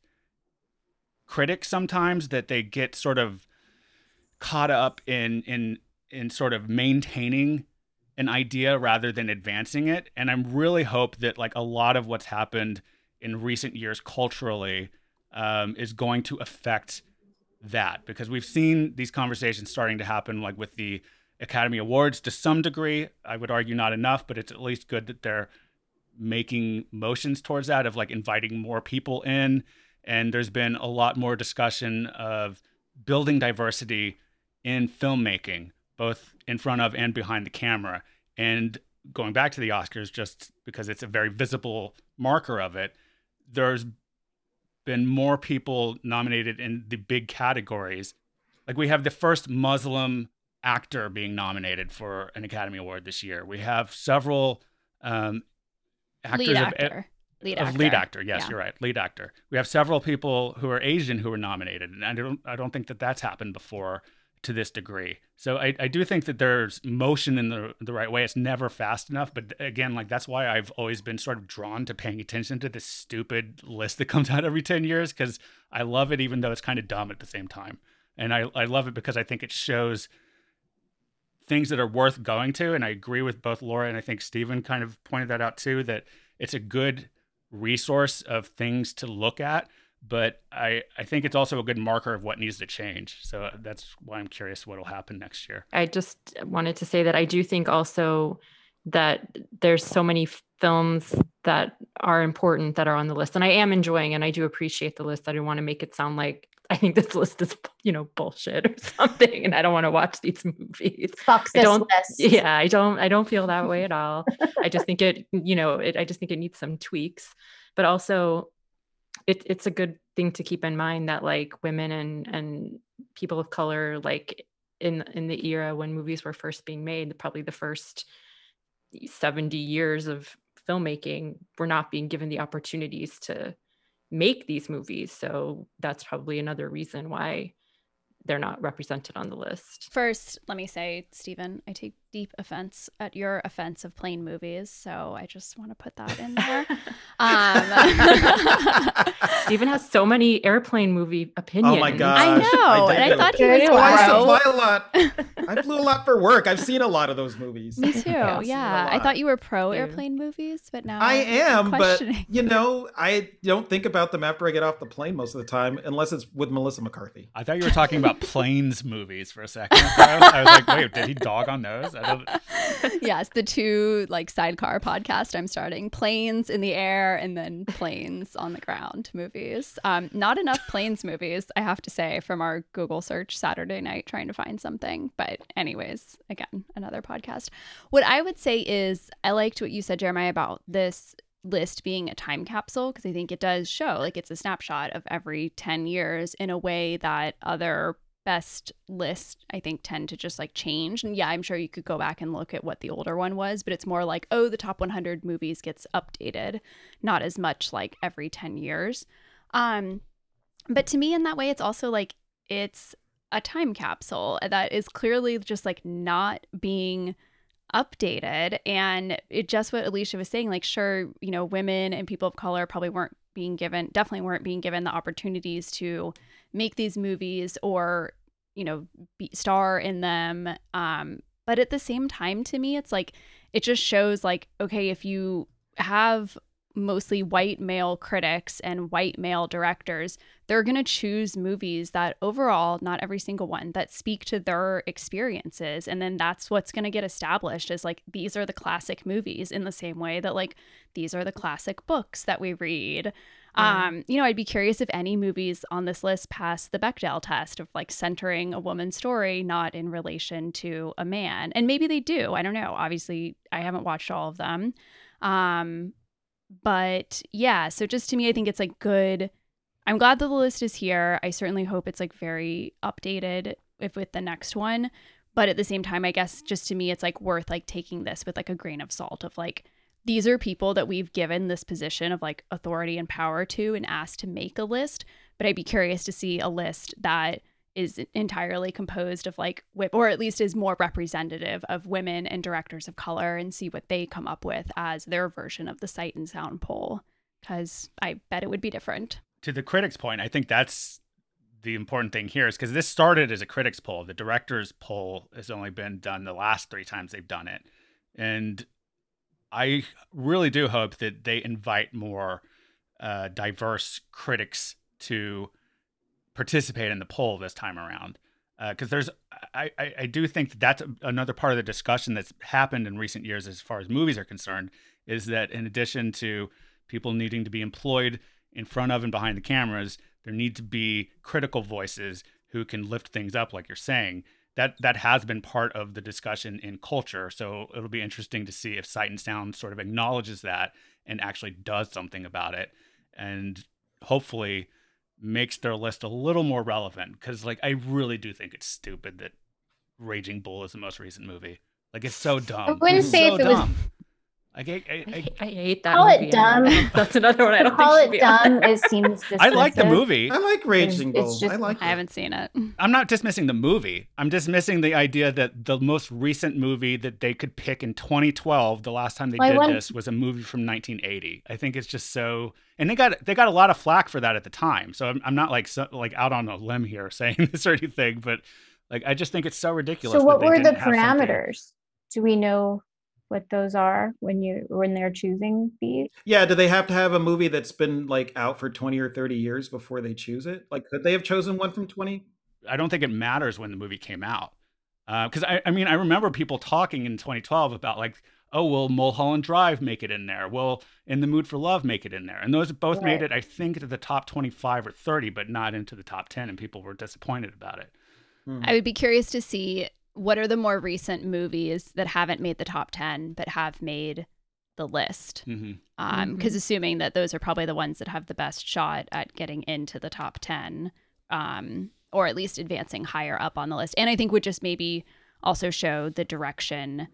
critics sometimes that they get sort of caught up in in in sort of maintaining an idea rather than advancing it. And i'm really hope that like a lot of what's happened in recent years culturally um, is going to affect that. Because we've seen these conversations starting to happen like with the academy awards to some degree. I would argue not enough but it's at least good that they're making motions towards that of like inviting more people in. And there's been a lot more discussion of building diversity in filmmaking both in front of and behind the camera and going back to the oscars just because it's a very visible marker of it there's been more people nominated in the big categories like we have the first muslim actor being nominated for an academy award this year we have several um, actors Lead of- actor. Lead of actor. lead actor. Yes, Yeah. you're right. Lead actor. We have several people who are Asian who were nominated, and I don't I don't think that that's happened before to this degree. So I, I do think that there's motion in the the right way. It's never fast enough, but again, like that's why I've always been sort of drawn to paying attention to this stupid list that <laughs> comes out every ten years because I love it, even though it's kind of dumb at the same time. And I I love it because I think it shows things that are worth going to. And I agree with both Laura and I think Steven kind of pointed that out too. That it's a good resource of things to look at but I, I think it's also a good marker of what needs to change so that's why i'm curious what will happen next year I just wanted to say that I do think also that there's so many films that are important that are on the list and I am enjoying and I do appreciate the list. I don't want to make it sound like I think this list is, you know, bullshit or <laughs> something and I don't want to watch these movies. Fuck I this don't list. Yeah, I don't I don't feel that way at all. I just think it, you know, it, I just think it needs some tweaks, but also it, it's a good thing to keep in mind that like women and and people of color like in in the era when movies were first being made probably the first 70 years of filmmaking were not being given the opportunities to make these movies. So that's probably another reason why they're not represented on the list. First, let me say, Steven, I take deep offense at your offense of plain movies. So I just want to put that in <laughs> there. <laughs> Um, Steven has so many airplane movie opinions. Oh my god! I know, and I thought he Dirty was Wow. Oh, I used to pro. fly a lot. I flew a lot for work. I've seen a lot of those movies. Me too. Yeah, I've seen a Yeah, I thought you were pro Yeah. airplane movies, but now I I'm am, but questioning. you know, I don't think about them after I get off the plane most of the time, unless it's with Melissa McCarthy. i thought you were talking about <laughs> planes movies for a second i was like wait did he dog on those <laughs> Yes, the two like sidecar podcast I'm starting: planes in the air and then planes on the ground movies. Um, not enough planes movies, I have to say, from our Google search Saturday night trying to find something. But anyways, again, another podcast. What I would say is I liked what you said, Jeremiah, about this list being a time capsule because I think it does show like it's a snapshot of every 10 years in a way that other best list I think tend to just like change. And yeah, I'm sure you could go back and look at what the older one was, but it's more like, oh, the top 100 movies gets updated, not as much like every 10 years. Um but to me in that way it's also like it's a time capsule that is clearly just like not being updated and it just what Alicia was saying like sure you know women and people of color probably weren't being given definitely weren't being given the opportunities to make these movies or you know be, star in them um but at the same time to me it's like it just shows like okay if you have mostly white male critics and white male directors they're going to choose movies that overall not every single one that speak to their experiences. And then that's what's going to get established as like these are the classic movies in the same way that like these are the classic books that we read. Yeah. um you know i'd be curious if any movies on this list pass the bechdel test of like centering a woman's story not in relation to a man. And maybe they do. I don't know. Obviously i haven't watched all of them. Um but yeah so just to me i think it's like good. I'm glad that the list is here. I certainly hope it's like very updated if with the next one. But at the same time, I guess just to me, it's like worth like taking this with like a grain of salt of like, these are people that we've given this position of like authority and power to and asked to make a list. But I'd be curious to see a list that is entirely composed of like, or at least is more representative of women and directors of color and see what they come up with as their version of the sight and sound poll. Because I bet it would be different. To the critics' point, I think that's the important thing here is because this started as a critics poll. The directors poll has only been done the last three times they've done it. And I really do hope that they invite more uh, diverse critics to participate in the poll this time around. Because uh, there's, I, I, I, do think that that's another part of the discussion that's happened in recent years as far as movies are concerned, is that in addition to people needing to be employed in front of and behind the cameras, there need to be critical voices who can lift things up, like you're saying. That that has been part of the discussion in culture. So it'll be interesting to see if Sight and Sound sort of acknowledges that and actually does something about it, and hopefully makes their list a little more relevant. Because like I really do think it's stupid that Raging Bull is the most recent movie. Like it's so dumb. I wouldn't it's say so if it was dumb. Like I, I, I, I, I hate that. Call it dumb. <laughs> That's another one I don't Call think should it be on dumb. there. It seems. <laughs> I like the movie. I like Raging It's Bull. just- I like. I it. haven't seen it. I'm not dismissing the movie. I'm dismissing the idea that the most recent movie that they could pick in 2012, the last time they Well, did want- this, was a movie from 1980. I think it's just so, and they got they got a lot of flack for that at the time. So I'm, I'm not like so, like out on a limb here <laughs> saying this or anything, but like I just think it's so ridiculous. So, that what they were the didn't have something- parameters? Do we know what those are when you when they're choosing these? Yeah, do they have to have a movie that's been like out for 20 or 30 years before they choose it? Like, could they have chosen one from 20? I don't think it matters when the movie came out. Because I, I mean, I remember people talking in 2012 about like, oh, will Mulholland Drive make it in there? Will In the Mood for Love make it in there? And those both made it, I think, to the top 25 or 30, but not into the top 10, and people were disappointed about it. Hmm. I would be curious to see what are the more recent movies that haven't made the top 10 but have made the list. hmm Um, because assuming that those are probably the ones that have the best shot at getting into the top 10, um, or at least advancing higher up on the list. And I think would just maybe also show the direction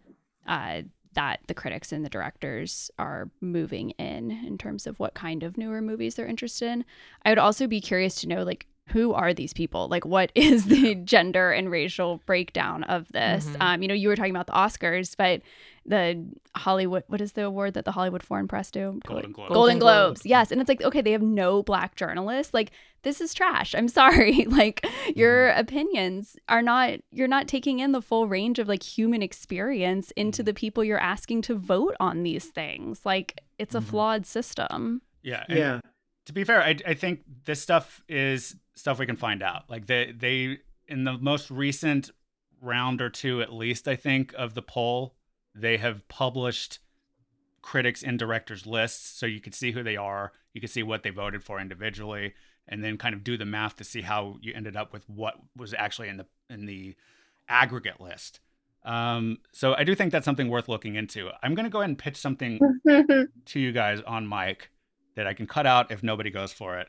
uh, that the critics and the directors are moving in in terms of what kind of newer movies they're interested in. I would also be curious to know like who are these people? Like what <laughs> is the gender and racial breakdown of this? Mhm. Um, you know, you were talking about the Oscars, but the Hollywood what is the award that the Hollywood Foreign Press do? Golden Globes. Golden Golden Globes. Globes. Yes. And it's like, okay, they have no black journalists. Like, this is trash. I'm <laughs> sorry. <laughs> like, your opinions are not, you're not taking in the full range of like human experience into the people you're asking to vote on these things. Like, it's a Mhm. flawed system. Yeah. and Yeah. To be fair, I, I think this stuff is stuff we can find out. Like they, they, in the most recent round or two, at least, I think, of the poll, they have published critics and directors lists so you can see who they are you can see what they voted for individually and then kind of do the math to see how you ended up with what was actually in the in the aggregate list um, so i do think that's something worth looking into i'm going to go ahead and pitch something <laughs> to you guys on mic that i can cut out if nobody goes for it.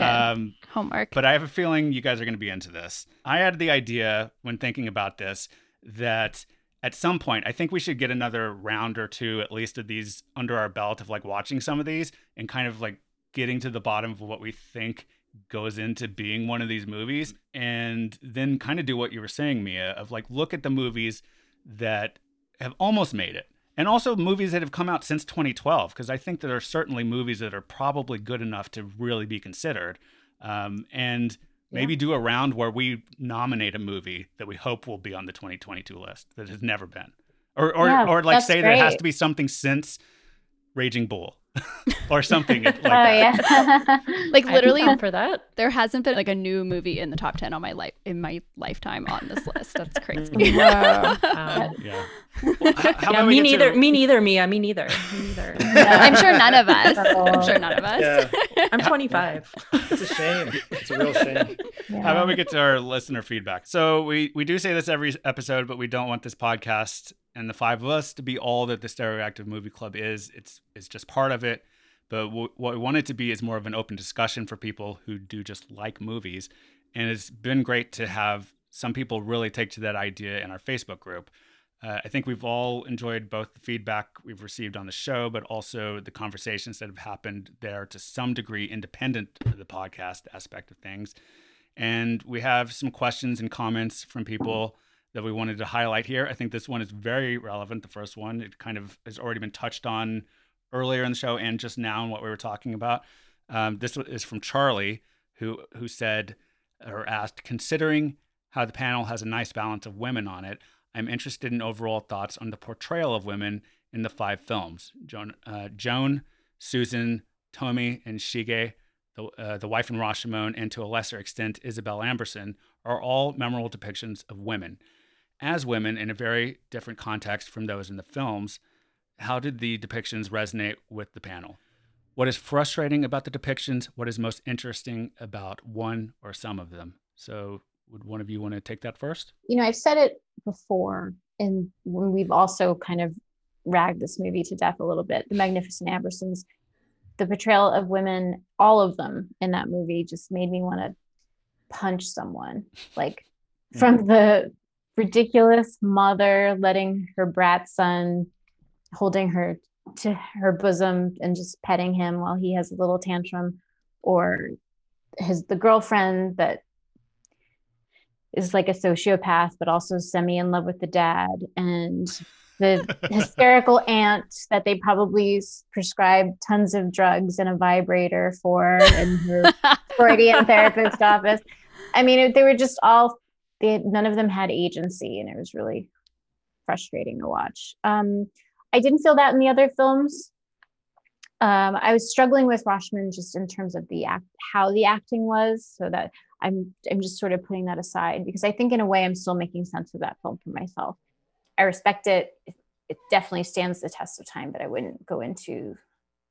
Um, Homework. but I have a feeling you guys are going to be into this. I had the idea when thinking about this that at some point, I think we should get another round or two, at least of these under our belt of like watching some of these and kind of like getting to the bottom of what we think goes into being one of these movies. And then kind of do what you were saying, Mia, of like look at the movies that have almost made it. And also movies that have come out since 2012, because I think there are certainly movies that are probably good enough to really be considered. Um, and maybe do a round where we nominate a movie that we hope will be on the 2022 list that has never been, or or, Yeah, or like say that it has to be something since Raging Bull, <laughs> or something like oh that. yeah. <laughs> like I'd be literally, for that. there hasn't been like a new movie in the top 10 on my life in my lifetime on this list. That's crazy. Whoa. Wow. <laughs> Yeah. Well, how yeah, me neither. to- Me neither. Mia. Me neither. Me neither. I'm sure none of us. I'm sure none of us. Yeah. I'm 25. It's a shame. It's a real shame. How about we get to our listener feedback? So we we do say this every episode, but we don't want this podcast and the five of us to be all that the Stereoactive Movie Club is. It's it's just part of it. But w- what we want it to be is more of an open discussion for people who do just like movies. And it's been great to have some people really take to that idea in our Facebook group. Uh, I think we've all enjoyed both the feedback we've received on the show, but also the conversations that have happened there to some degree, independent of the podcast aspect of things. And we have some questions and comments from people that we wanted to highlight here. I think this one is very relevant. The first one, it kind of has already been touched on earlier in the show and just now in what we were talking about. Um, this is from Charlie, who who said or asked, considering how the panel has a nice balance of women on it, I'm interested in overall thoughts on the portrayal of women in the five films. Joan, uh, Joan Susan, Tomi, and Shige, the, uh, the wife in Rashomon, and to a lesser extent, Isabel Amberson, are all memorable depictions of women. As women in a very different context from those in the films, how did the depictions resonate with the panel? What is frustrating about the depictions? What is most interesting about one or some of them? So, would one of you want to take that first? You know, I've said it before, and when we've also kind of ragged this movie to death a little bit, The Magnificent Ambersons, the portrayal of women, all of them in that movie, just made me want to punch someone. Like <laughs> from the ridiculous mother letting her brat son holding her to her bosom and just petting him while he has a little tantrum or his the girlfriend that is like a sociopath but also semi in love with the dad and the <laughs> hysterical aunt that they probably prescribed tons of drugs and a vibrator for in her <laughs> Freudian therapist office. I mean, they were just all they none of them had agency, and it was really frustrating to watch. Um, I didn't feel that in the other films. Um, I was struggling with Rashomon just in terms of the act, how the acting was, so that I'm I'm just sort of putting that aside because I think in a way I'm still making sense of that film for myself. I respect it. It, it definitely stands the test of time, but I wouldn't go into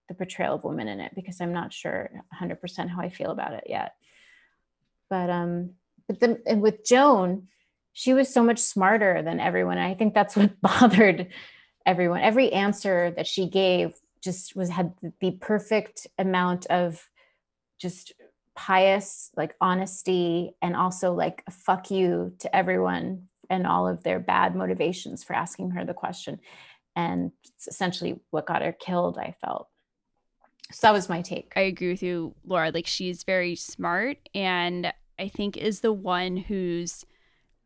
the portrayal of women in it because I'm not sure 100% how I feel about it yet. But um, but then and with Joan, she was so much smarter than everyone. And I think that's what <laughs> bothered everyone. Every answer that she gave just was had the perfect amount of just pious like honesty and also like fuck you to everyone and all of their bad motivations for asking her the question and it's essentially what got her killed i felt so that was my take i agree with you laura like she's very smart and i think is the one who's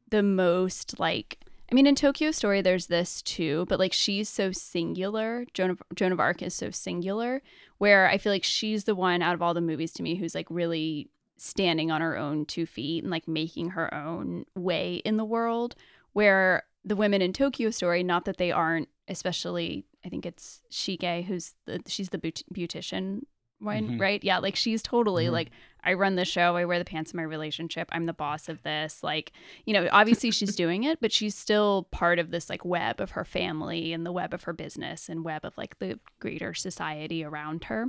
the most like I mean, in Tokyo Story, there's this too, but like she's so singular. Joan of, Joan of Arc is so singular, where I feel like she's the one out of all the movies to me who's like really standing on her own two feet and like making her own way in the world. Where the women in Tokyo Story, not that they aren't, especially I think it's Shige, who's the she's the beautician one, mm-hmm. right? Yeah, like she's totally mm-hmm. like I run the show, I wear the pants in my relationship, I'm the boss of this. Like, you know, obviously she's doing it, but she's still part of this like web of her family and the web of her business and web of like the greater society around her.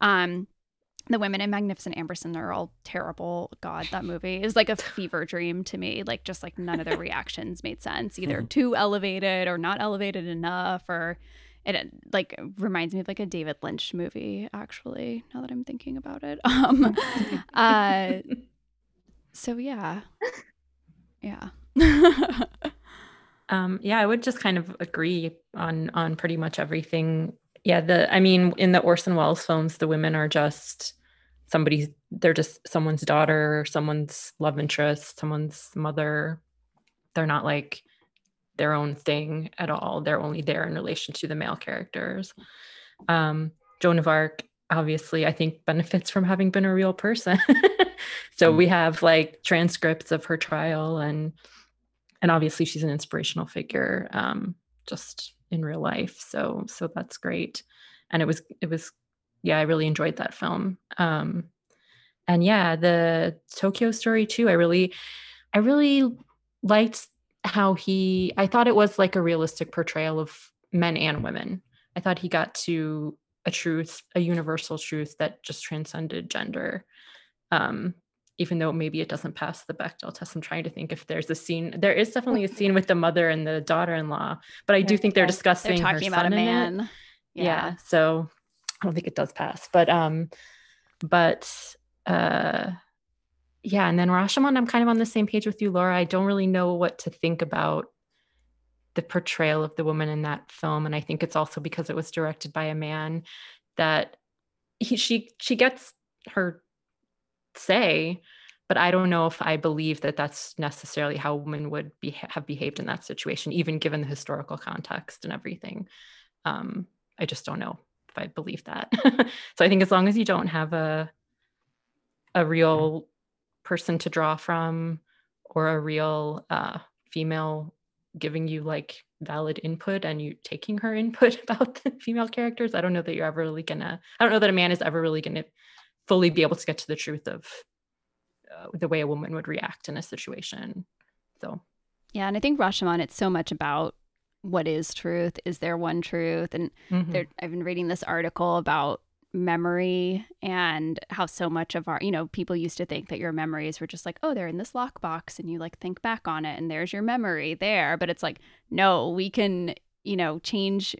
Um the women in Magnificent Amberson are all terrible. God, that movie is like a fever dream to me. Like, just like none of their <laughs> reactions made sense, either mm-hmm. too elevated or not elevated enough, or it like reminds me of like a David Lynch movie actually now that I'm thinking about it. <laughs> Um <laughs> uh so yeah. Yeah. <laughs> Um yeah I would just kind of agree on on pretty much everything. Yeah the I mean in the Orson Welles films the women are just somebody's they're just someone's daughter someone's love interest someone's mother. They're not like their own thing at all. They're only there in relation to the male characters. Um, Joan of Arc, obviously, I think benefits from having been a real person. <laughs> so mm. we have like transcripts of her trial and and obviously she's an inspirational figure um, just in real life. So so that's great. And it was it was yeah, I really enjoyed that film. Um, and yeah, the Tokyo story too. I really I really liked how he I thought it was like a realistic portrayal of men and women. I thought he got to a truth, a universal truth that just transcended gender. Um, even though maybe it doesn't pass the Bechdel test. I'm trying to think if there's a scene. There is definitely a scene with the mother and the daughter-in-law, but I do think they're discussing they're talking about a man. Yeah. yeah. So I don't think it does pass. But um, but uh Yeah, and then Rashomon, I'm kind of on the same page with you, Laura. I don't really know what to think about the portrayal of the woman in that film, and I think it's also because it was directed by a man that he she she gets her say, but I don't know if I believe that that's necessarily how women would be have behaved in that situation, even given the historical context and everything. Um, I just don't know if I believe that. <laughs> so I think as long as you don't have a a real person to draw from or a real uh, female giving you like valid input and you taking her <laughs> input about the female characters? I don't know that you're ever really gonna i don't know that a man is ever really gonna fully be able to get to the truth of uh, the way a woman would react in a situation so. Yeah and i think rashomon it's so much about what is truth is there one truth? And mm-hmm. i've been reading this article about memory and how so much of our, you know, people used to think that your memories were just like, oh, they're in this lockbox and you like think back on it and there's your memory there. But it's like, no, we can, you know, change.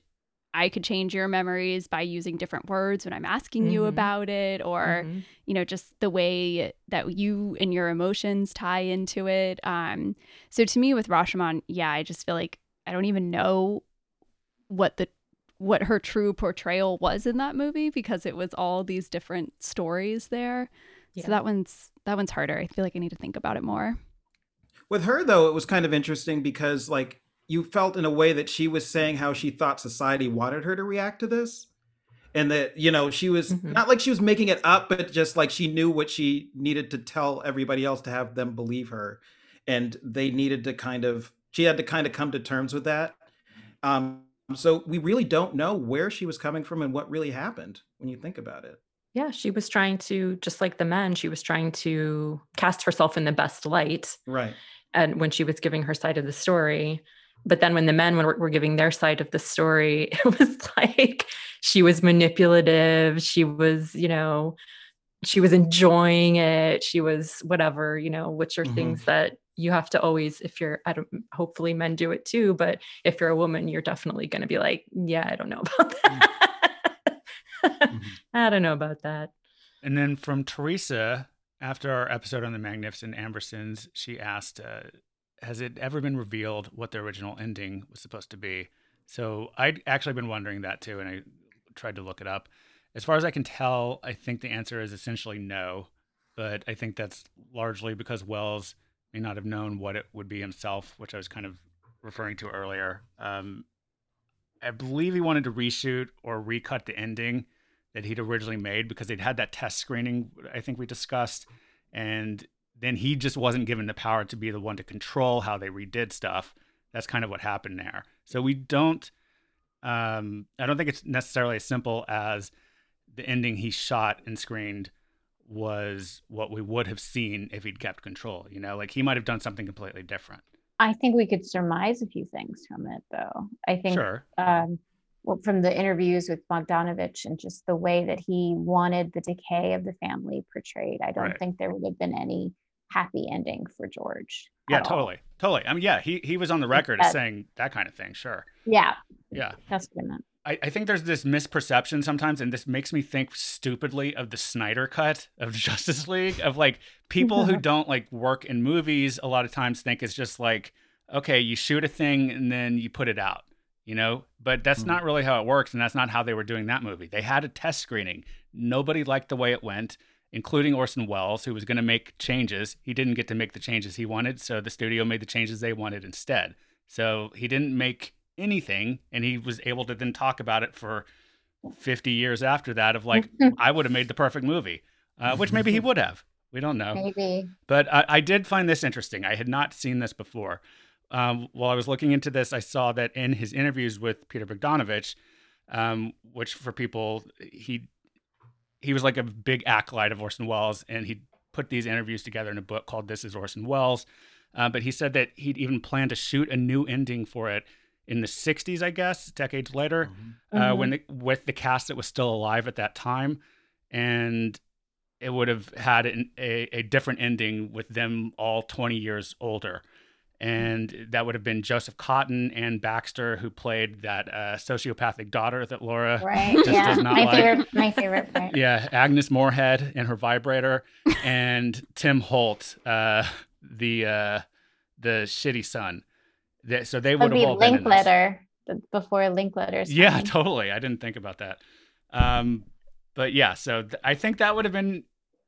I could change your memories by using different words when I'm asking mm-hmm. you about it, or, mm-hmm. you know, just the way that you and your emotions tie into it. Um, so to me, with Rashomon, yeah, I just feel like I don't even know what the what her true portrayal was in that movie because it was all these different stories there. Yeah. So that one's that one's harder. I feel like I need to think about it more. With her though, it was kind of interesting because like you felt in a way that she was saying how she thought society wanted her to react to this. And that, you know, she was mm-hmm. not like she was making it up, but just like she knew what she needed to tell everybody else to have them believe her. And they needed to kind of she had to kind of come to terms with that. Um, so we really don't know where she was coming from and what really happened when you think about it. Yeah, she was trying to, just like the men, she was trying to cast herself in the best light. Right. And when she was giving her side of the story. But then when the men were, were giving their side of the story, <laughs> it was like she was manipulative. She was, you know, she was enjoying it. She was whatever, you know, which are mm-hmm. things that you have to always if you're i don't hopefully men do it too but if you're a woman you're definitely going to be like yeah i don't know <laughs> about mm. that mm-hmm. i don't know about that and then from teresa after our episode on the magnificent ambersons she asked uh, has it ever been revealed what the original ending was supposed to be so i'd actually been wondering that too and i tried to look it up as far as i can tell i think the answer is essentially no but i think that's largely because Welles may not have known what it would be himself, which I was kind of referring to earlier. Um, I believe he wanted to reshoot or recut the ending that he'd originally made because they'd had that test screening I think we discussed, and then he just wasn't given the power to be the one to control how they redid stuff. That's kind of what happened there. So we don't. Um, I don't think it's necessarily as simple as the ending he shot and screened was what we would have seen if he'd kept control. You know, like he might have done something completely different. I think we could surmise a few things from it, though. I think sure. um, well, from the interviews with Bogdanovich and just the way that he wanted the decay of the family portrayed, I don't right. think there would have been any happy ending for George. Yeah, totally, all. totally. I mean, yeah, he he was on the record as saying that kind of thing. Sure. Yeah. Yeah. That's what I meant. I, I think there's this misperception sometimes, and this makes me think stupidly of the Snyder cut of <laughs> Justice League. Of like people who don't like work in movies, a lot of times think it's just like, okay, you shoot a thing and then you put it out, you know? But that's mm not really how it works, and that's not how they were doing that movie. They had a test screening. Nobody liked the way it went, including Orson Welles, who was going to make changes. He didn't get to make the changes he wanted, so the studio made the changes they wanted instead. So he didn't make anything and he was able to then talk about it for 50 years after that of like <laughs> i would have made the perfect movie uh, which maybe he <laughs> would have. We don't know. Maybe. But I, I did find this interesting. I had not seen this before. Um, while i was looking into this i saw that in his interviews with peter bogdanovich um, which for people he he was like a big acolyte of orson welles and he put these interviews together in a book called this is orson welles. Uh, but he said that he'd even planned to shoot a new ending for it in the 60s, I guess, decades later, mm-hmm. Uh, mm-hmm. when the, with the cast that was still alive at that time, and it would have had an, a, a different ending with them all 20 years older. and that would have been Joseph Cotten and Baxter, who played that uh, sociopathic daughter that Laura. Right. Just yeah. does not my like- favorite. My favorite part. <laughs> Yeah, Agnes Moorehead and her vibrator, <laughs> and Tim Holt, uh, the uh, the shitty son. That, so they would have be all been in this. Linkletter b- before Linkletter's Yeah, <laughs> totally. I didn't think about that. Um, but yeah, so th- I think that would have been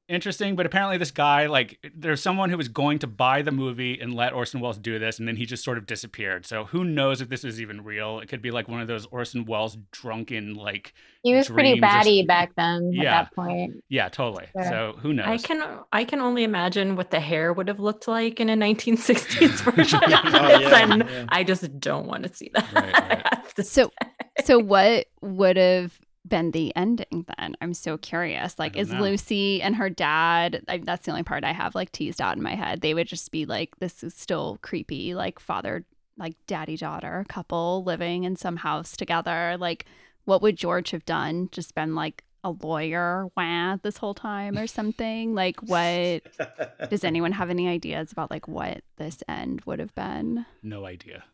interesting. But apparently, this guy, like, there's someone who was going to buy the movie and let Orson Welles do this, and then he just sort of disappeared. So who knows if this is even real? It could be like one of those Orson Welles drunken, like, He was pretty dreams or batty back then. Yeah. At that point. yeah, totally. Sure. So who knows? I can I can only imagine what the hair would have looked like in a 1960s <laughs> version of Oh, this, yeah, and yeah. I just don't want to see that. Right, right. <laughs> To So, say. so what would have been the ending then? I'm so curious. Like, is know. Lucy and her dad? I, that's the only part I have like teased out in my head. They would just be like, this is still creepy, like father, like daddy daughter couple living in some house together. Like, what would George have done? Just been like a lawyer, wah, this whole time or something? Like, what? <laughs> Does anyone have any ideas about like what this end would have been? no idea.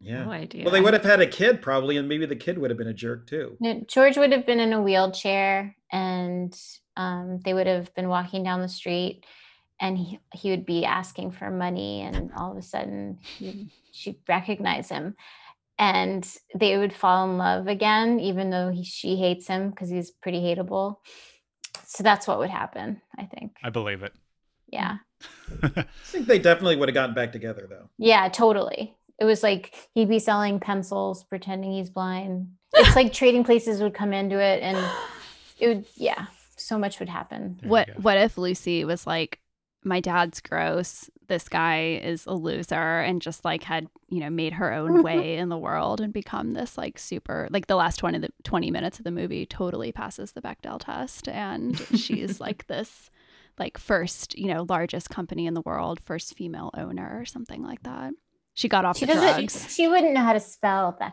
Yeah. no idea. Well, they would have had a kid probably, and maybe the kid would have been a jerk too. No, George would have been in a wheelchair and um, they would have been walking down the street and he, he would be asking for money and all of a sudden he, she'd recognize him and they would fall in love again even though he, she hates him because he's pretty hateable so that's what would happen i think I believe it. yeah <laughs> I think they definitely would have gotten back together though. yeah totally it was like he'd be selling pencils pretending he's blind it's like <laughs> trading places would come into it and <gasps> it would yeah so much would happen There what what if Lucy was like, my dad's gross. This guy is a loser, and just like had you know made her own <laughs> way in the world and become this like super like the last twenty the twenty minutes of the movie totally passes the Bechdel test, and she's <laughs> like this like first you know largest company in the world, first female owner or something like that. She got off she the drugs. <laughs> she wouldn't know how to spell that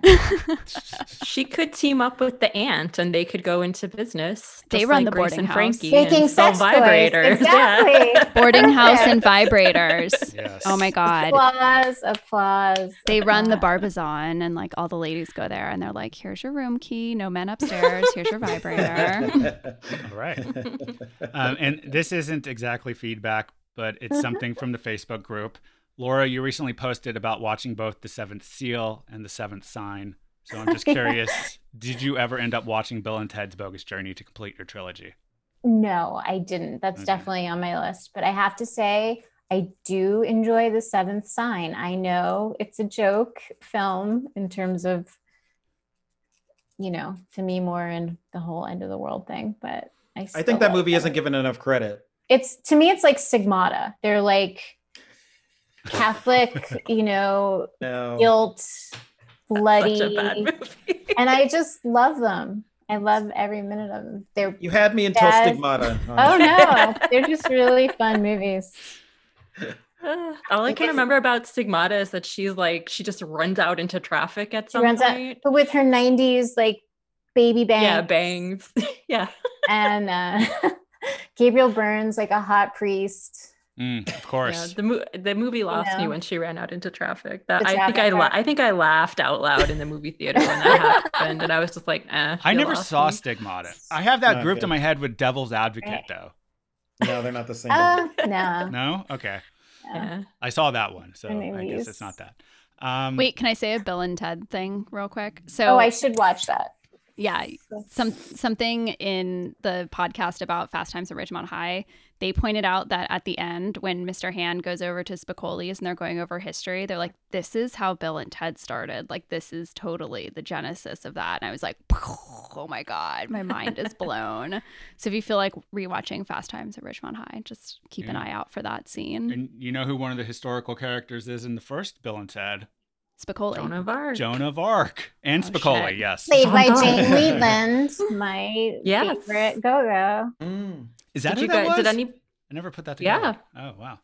<laughs> she could team up with the aunt and they could go into business. They run like the Grace boarding and house. Frankie making and sell sex toys. vibrators. Yeah. exactly <laughs> Boarding house and vibrators. Yes. Oh my god. applause applause They run the. Barbizon and like all the ladies go there and they're like, here's your room key, no men upstairs, here's your vibrator. All right. Um, and this isn't exactly feedback, but it's something from the Facebook group. Laura, you recently posted about watching both The Seventh Seal and The Seventh Sign. So I'm just <laughs> curious, did you ever end up watching Bill and Ted's Bogus Journey to complete your trilogy? No, I didn't. That's Okay. definitely on my list. But I have to say, I do enjoy The Seventh Sign. I know it's a joke film in terms of, you know, to me more in the whole end of the world thing. But I, I think that movie it. isn't given enough credit. It's to me, it's like Stigmata. They're like Catholic, <laughs> you know, No. guilt, bloody, Such a bad movie. and I just love them. I love every minute of them. They're You had me until Yes. Stigmata. <laughs> oh no, <laughs> they're just really fun movies. Uh, <sighs> all I can Because- remember about Stigmata is that she's like she just runs out into traffic at She some runs out, point. but with her '90s like baby bang, Yeah, bangs. yeah. and uh, Gabriel Byrne's like a hot priest. Mm, of Yeah, course. the mo- the movie lost me when she ran out into traffic. That The I think I la- I think I laughed out loud in the movie theater when that <laughs> happened, and I was just like, eh. I never saw me. Stigmata. I have that Not grouped good. in my head with Devil's Advocate, Right. though. No, they're not the <laughs> same. Oh no, No? Okay. Yeah. I saw that one, so The I guess it's not that. Um, Wait, can I say a Bill and Ted thing real quick? So Oh, I should watch that. Yeah, some something in the podcast about Fast Times at Ridgemont High, they pointed out that at the end when Mr. Hand goes over to Spicoli's and they're going over history, they're like, "This is how Bill and Ted started. Like this is totally the genesis of that." And I was like, "Oh my god, my mind is <laughs> blown." so if you feel like rewatching Fast Times at Ridgemont High, just keep an eye out for that scene. and you know who one of the historical characters is in the first Bill and Ted? Spicoli. Joan of Arc. Joan of Arc and Oh, Spicoli, shit. yes. Played by Oh, Jane God. <laughs> My Yes. favorite go-go. Mm. Is that Did who you that guys? was? Did any? I never put that together. Yeah. Oh wow.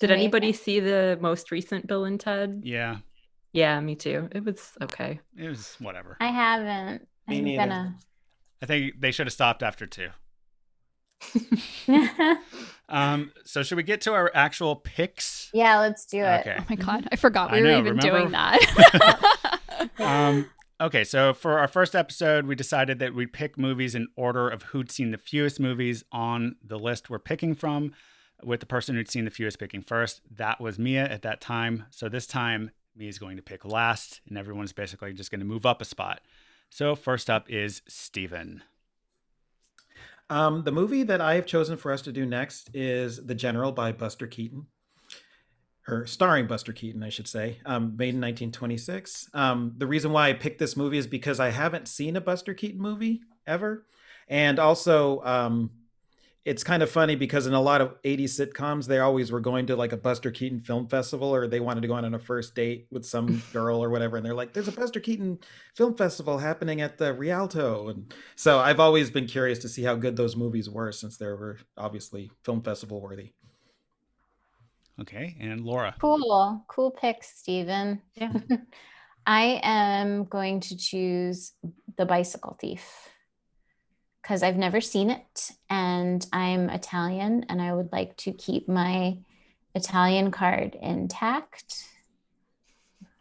Did Amazing. anybody see the most recent Bill and Ted? Yeah, Yeah, me too. It was okay. it was whatever. I haven't. Me I'm neither. gonna. I think they should have stopped after two. <laughs> <laughs> Um, so should we get to our actual picks? Yeah, let's do it. Okay. Oh my god, I forgot I we were even remember? doing that. <laughs> Um, okay, so for our first episode, we decided that we'd pick movies in order of who'd seen the fewest movies on the list we're picking from, with the person who'd seen the fewest picking first. That was Mia at that time. So this time, Mia's going to pick last, and everyone's basically just going to move up a spot. So first up is Steven. Um, the movie that I have chosen for us to do next is The General by Buster Keaton. Or starring Buster Keaton, I should say, um, made in 1926. Um, the reason why I picked this movie is because I haven't seen a Buster Keaton movie ever. And also, um, it's kind of funny because in a lot of 80s sitcoms, they always were going to like a Buster Keaton film festival or they wanted to go on a first date with some <laughs> girl or whatever. And they're like, there's a Buster Keaton film festival happening at the Rialto. And so I've always been curious to see how good those movies were since they were obviously film festival worthy. Okay, and Laura. Cool. Cool pick, Steven Yeah. <laughs> I am going to choose The Bicycle Thief because I've never seen it and I'm Italian and I would like to keep my Italian card intact.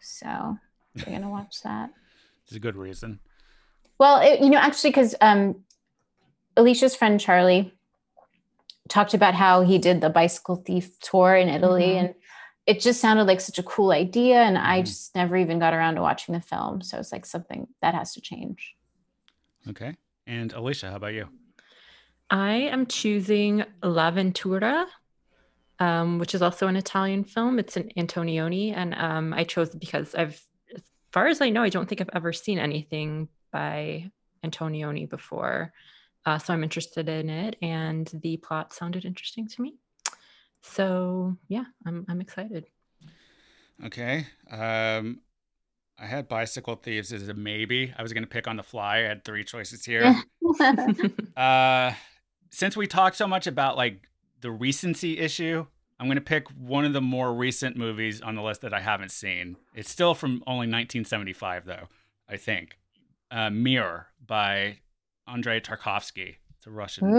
So we're going to watch that. <laughs> It's a good reason. Well, it, you know, actually, because um, Alicia's friend Charlie talked about how he did the bicycle thief tour in Italy, Mhm. and it just sounded like such a cool idea. And I Mhm. just never even got around to watching the film, so it's like something that has to change. Okay, and Alicia, how about you? I am choosing L'Avventura, um, which is also an Italian film. It's an Antonioni, and um, I chose it because I've, as far as I know, I don't think I've ever seen anything by Antonioni before. Uh, so I'm interested in it, and the plot sounded interesting to me. So yeah, I'm I'm excited. Okay. Um, I had Bicycle Thieves as a maybe. I was going to pick on the fly. I had three choices here. <laughs> uh, since we talked so much about like the recency issue, I'm going to pick one of the more recent movies on the list that I haven't seen. It's still from only 1975, though, I think. Uh, Mirror by Andrei Tarkovsky. It's a Russian.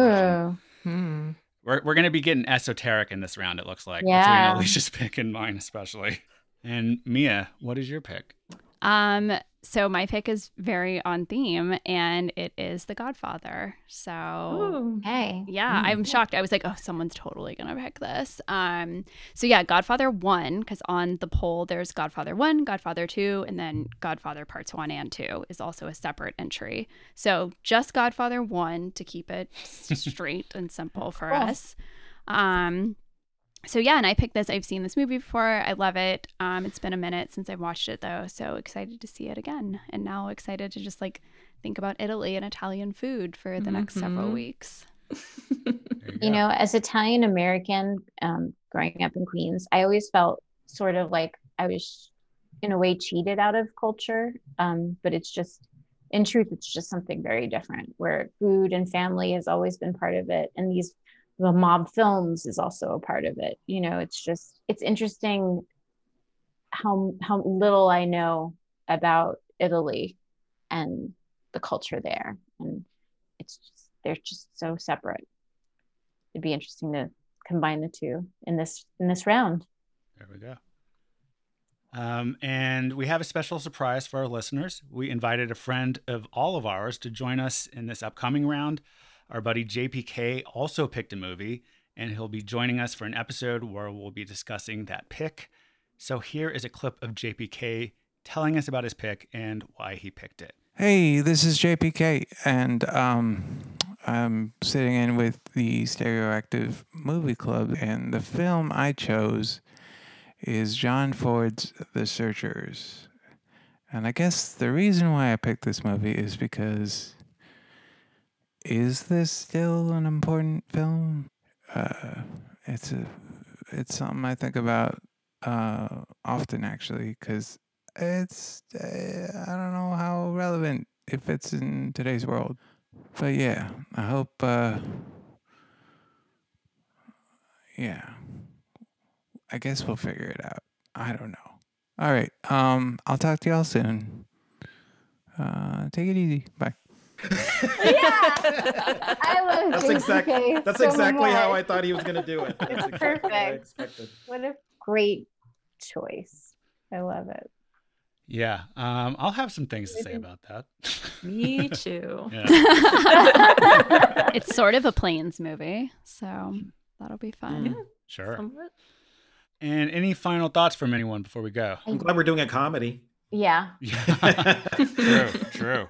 Hmm. We're, we're going to be getting esoteric in this round, it looks like. Yeah. Between Alicia's <laughs> pick and mine, especially. And Mia, what is your pick? Um, so my pick is very on theme, and it is The Godfather. So Ooh. Hey. yeah, Mm. I'm shocked. I was like, oh, someone's totally gonna pick this. Um, so yeah, Godfather one, because on the poll there's Godfather one, Godfather two, and then Godfather parts one and two is also a separate entry. So just Godfather one to keep it <laughs> straight and simple for Cool. us. Um, so yeah, and I picked this. I've seen this movie before. I love it. Um, it's been a minute since I've watched it though, so excited to see it again, and now excited to just like think about Italy and Italian food for the next several Mhm. weeks. There You know, as Italian American, um, growing up in Queens, I always felt sort of like I was, in a way, cheated out of culture. Um, but it's just, in truth, it's just something very different where food and family has always been part of it. And these, the mob films is also a part of it. You know, it's just, it's interesting how how little I know about Italy and the culture there. And it's just, they're just so separate it'd be interesting to combine the two in this in this round. There we go. Um, and we have a special surprise for our listeners. We invited a friend of all of ours to join us in this upcoming round. Our buddy JPK also picked a movie, and he'll be joining us for an episode where we'll be discussing that pick. So here is a clip of JPK telling us about his pick and why he picked it. Hey, this is JPK, and um, I'm sitting in with the Stereoactive Movie Club, and the film I chose is John Ford's The Searchers. And I guess the reason why I picked this movie is because is this still an important film? Uh, it's a, it's something I think about uh, often, actually, because it's uh, I don't know how relevant it fits in today's world. But yeah, I hope uh yeah. I guess we'll figure it out. I don't know. All right. Um I'll talk to y'all soon. Uh take it easy. Bye. Yeah, I <laughs> love That's JPK exactly that's so exactly how I thought he was going to do it. <laughs> That's It's exactly what I perfect. expected. What a great choice. I love it. Yeah, um, I'll have some things to say about that. Me <laughs> too. it's sort of a planes movie, so that'll be fun. Mm. Sure. Somewhat. And any final thoughts from anyone before we go? I'm glad we're doing a comedy. Yeah. Yeah. <laughs> true, true.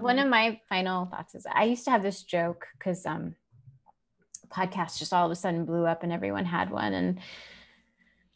One of my final thoughts is I used to have this joke because um podcasts just all of a sudden blew up and everyone had one and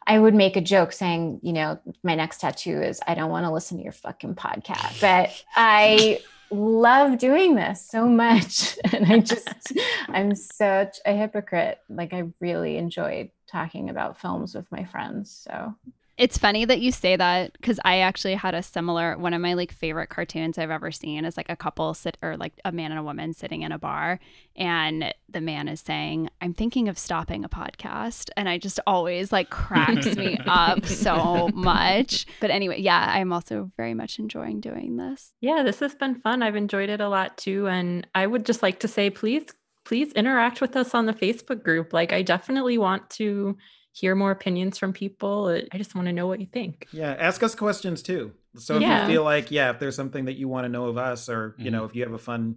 I would make a joke saying, you know, my next tattoo is I don't want to listen to your fucking podcast. But I love doing this so much. <laughs> And I just I'm such a hypocrite. Like I really enjoyed talking about films with my friends. So It's funny that you say that because I actually had a similar one of my like favorite cartoons I've ever seen is like a couple sit or like a man and a woman sitting in a bar and the man is saying, I'm thinking of stopping a podcast. And I just always like cracks me <laughs> up so much. But anyway, yeah, I'm also very much enjoying doing this. Yeah, this has been fun. I've enjoyed it a lot too. And I would just like to say, please, please interact with us on the Facebook group. Like, I definitely want to hear more opinions from people. I just want to know what you think. Yeah, ask us questions too. So if Yeah. you feel like, yeah, if there's something that you want to know of us, or you know, mm-hmm. if you have a fun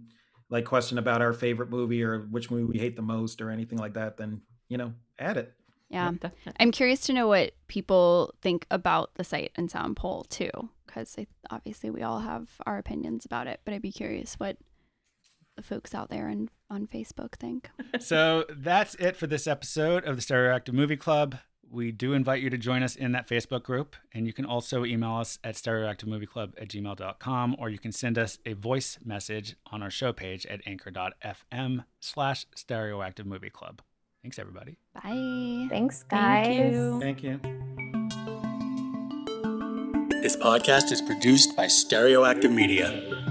like question about our favorite movie or which movie we hate the most or anything like that, then you know, add it. Yeah. Definitely. I'm curious to know what people think about the Sight and Sound poll too, because obviously we all have our opinions about it, but I'd be curious what the folks out there and on Facebook think. <laughs> so that's it for this episode of the Stereoactive Movie Club. We do invite you to join us in that Facebook group, and you can also email us at stereoactivemovieclub at gmail.com, or you can send us a voice message on our show page at anchor.fm slash stereoactive movie club. Thanks, everybody. Bye. thanks guys. Thank you. Thank you. This podcast is produced by Stereoactive Media.